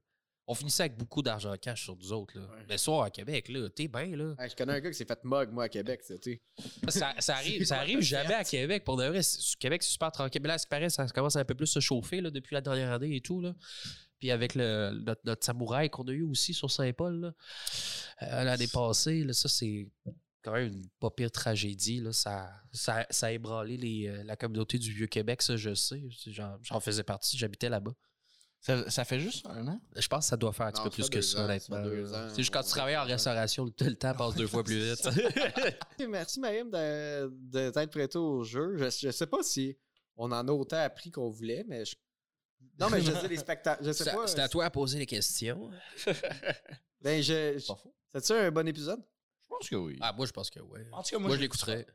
On finissait avec beaucoup d'argent cash sur nous autres. Là.
Ouais.
Mais soit à Québec, là, t'es bien, là.
Je connais un gars qui s'est fait mug, moi, à Québec, tu.
Ça, ça arrive, ça arrive jamais à Québec. Pour de vrai, c'est- Québec, c'est super tranquille. Mais là, ce qui paraît, ça commence à un peu plus se chauffer là, depuis la dernière année et tout. Là. Puis avec le, notre, notre samouraï qu'on a eu aussi sur Saint-Paul là, euh, l'année passée, là, ça, c'est quand même une pas pire tragédie. Là. Ça, ça, ça a ébranlé les, euh, la communauté du Vieux-Québec, ça, je sais. J'en, faisais partie, j'habitais là-bas.
Ça, ça fait juste un an?
Je pense que ça doit faire un petit
Non,
peu plus que ça, honnêtement. C'est juste quand tu travailles en restauration, le le temps passe deux fois plus vite.
Merci, Mariam, de, de t'être prêté au jeu. Je, je sais pas si on en a autant appris qu'on voulait, mais je... Non, mais je sais les spectacles. Je sais
C'est
pas.
c'est à toi à poser les questions.
Ben, je. je-
Pas faux.
C'est-tu un bon épisode?
Je pense que oui.
Ah, moi, je pense que oui.
en tout cas,
Moi, je l'écouterais.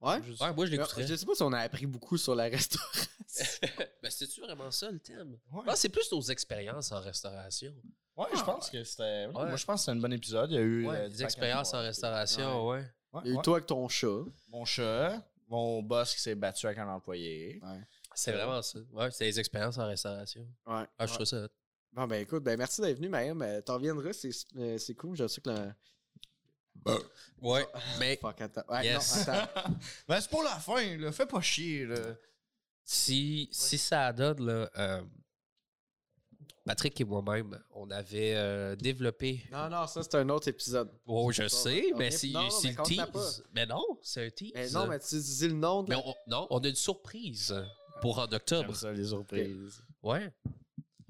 Ouais?
Ouais, moi, je l'écouterais.
Je sais pas si on a appris beaucoup sur la restauration.
ben, c'était-tu vraiment ça, le thème?
Ouais.
Ah, c'est plus nos expériences en restauration.
Ouais, je pense que c'était.
Ouais.
Moi, je pense que c'était un bon épisode. Il y a eu.
Ouais,
euh,
des expériences en restauration, ouais.
Ouais,
Il y a eu
ouais.
toi avec ton chat.
Mon chat, mon boss qui s'est battu avec un employé.
C'est vraiment ça. Ouais, c'est des expériences en restauration.
Ouais.
Ah, je trouve ça. hot.
Bon, ben écoute, ben merci d'être venu. Euh, T'en reviendras, c'est euh, c'est cool. Je sais que le.
Ouais, mais
Fuck, attends. Ouais,
Yes.
non, attends.
Ben, c'est pour la fin, là. Fais pas chier, là.
si, si ça donne, là. euh, Patrick et moi-même, on avait euh, développé.
Non, non, ça, c'est un autre épisode.
Oh, je sais, mais
est-
c'est
non, non,
c'est
mais
le tease. Mais non, c'est un tease.
Eh non, mais tu dis le nom de
Mais on- non, on a une surprise pour en octobre.
Ça, les surprises.
Ouais.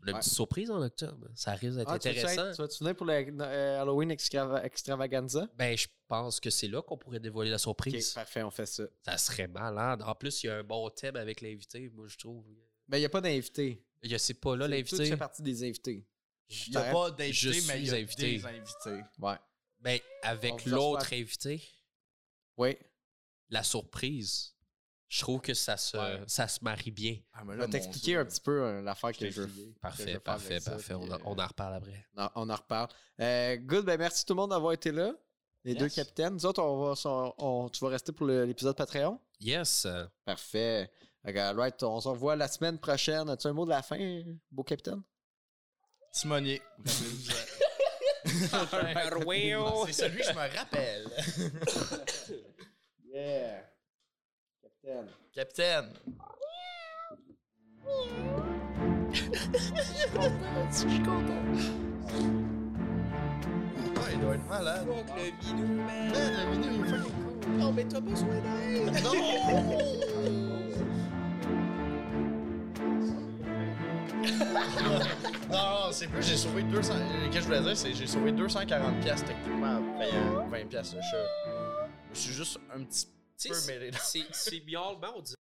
On a une
Ouais.
petite surprise en octobre. Ça risque d'être
Ah,
intéressant.
tu vas-tu venir pour le euh, Halloween extrava- extravaganza?
Ben, je pense que c'est là qu'on pourrait dévoiler la surprise.
parfait, on fait ça.
Ça serait malade. En plus, il y a un bon thème avec l'invité, moi, je trouve.
Ben, il n'y a pas d'invité.
Il y a c'est pas là, l'invité.
Tu fais partie des invités.
Il n'y a pas d'invité, mais il y a
invité.
des invités.
Ouais.
Ben, avec l'autre invité,
Oui.
la surprise, je trouve que ça se,
Ouais.
ça se marie bien.
Ah, mais
Je
là,
vais t'expliquer un petit peu euh, l'affaire que je veux. que je
Parfait,
veux
parfait, parfait.
puis,
on, en-
euh,
on en reparle après.
On, on en reparle. Euh, good, ben merci tout le monde d'avoir été là. Les deux capitaines. Nous autres, on va, on- on- tu vas rester pour l'épisode Patreon?
Yes.
Parfait. Ok, right, on se revoit la semaine prochaine. As-tu un mot de la fin, beau capitaine?
Timonier. C'est celui que je me rappelle.
Yeah. Capitaine.
Capitaine. Ah, il doit être malade.
le vidéo, man.
Man, la vidéo, il est fucking cool.
Oh, mais t'as besoin d'aide.
Non, non, c'est plus, j'ai sauvé 200. euh, Qu'est-ce que je voulais dire, c'est que j'ai sauvé 240 piastres techniquement en payant 20 piastres le chat. Je suis juste un petit peu
sais,
mêlé.
c'est c'est miaulement, on dit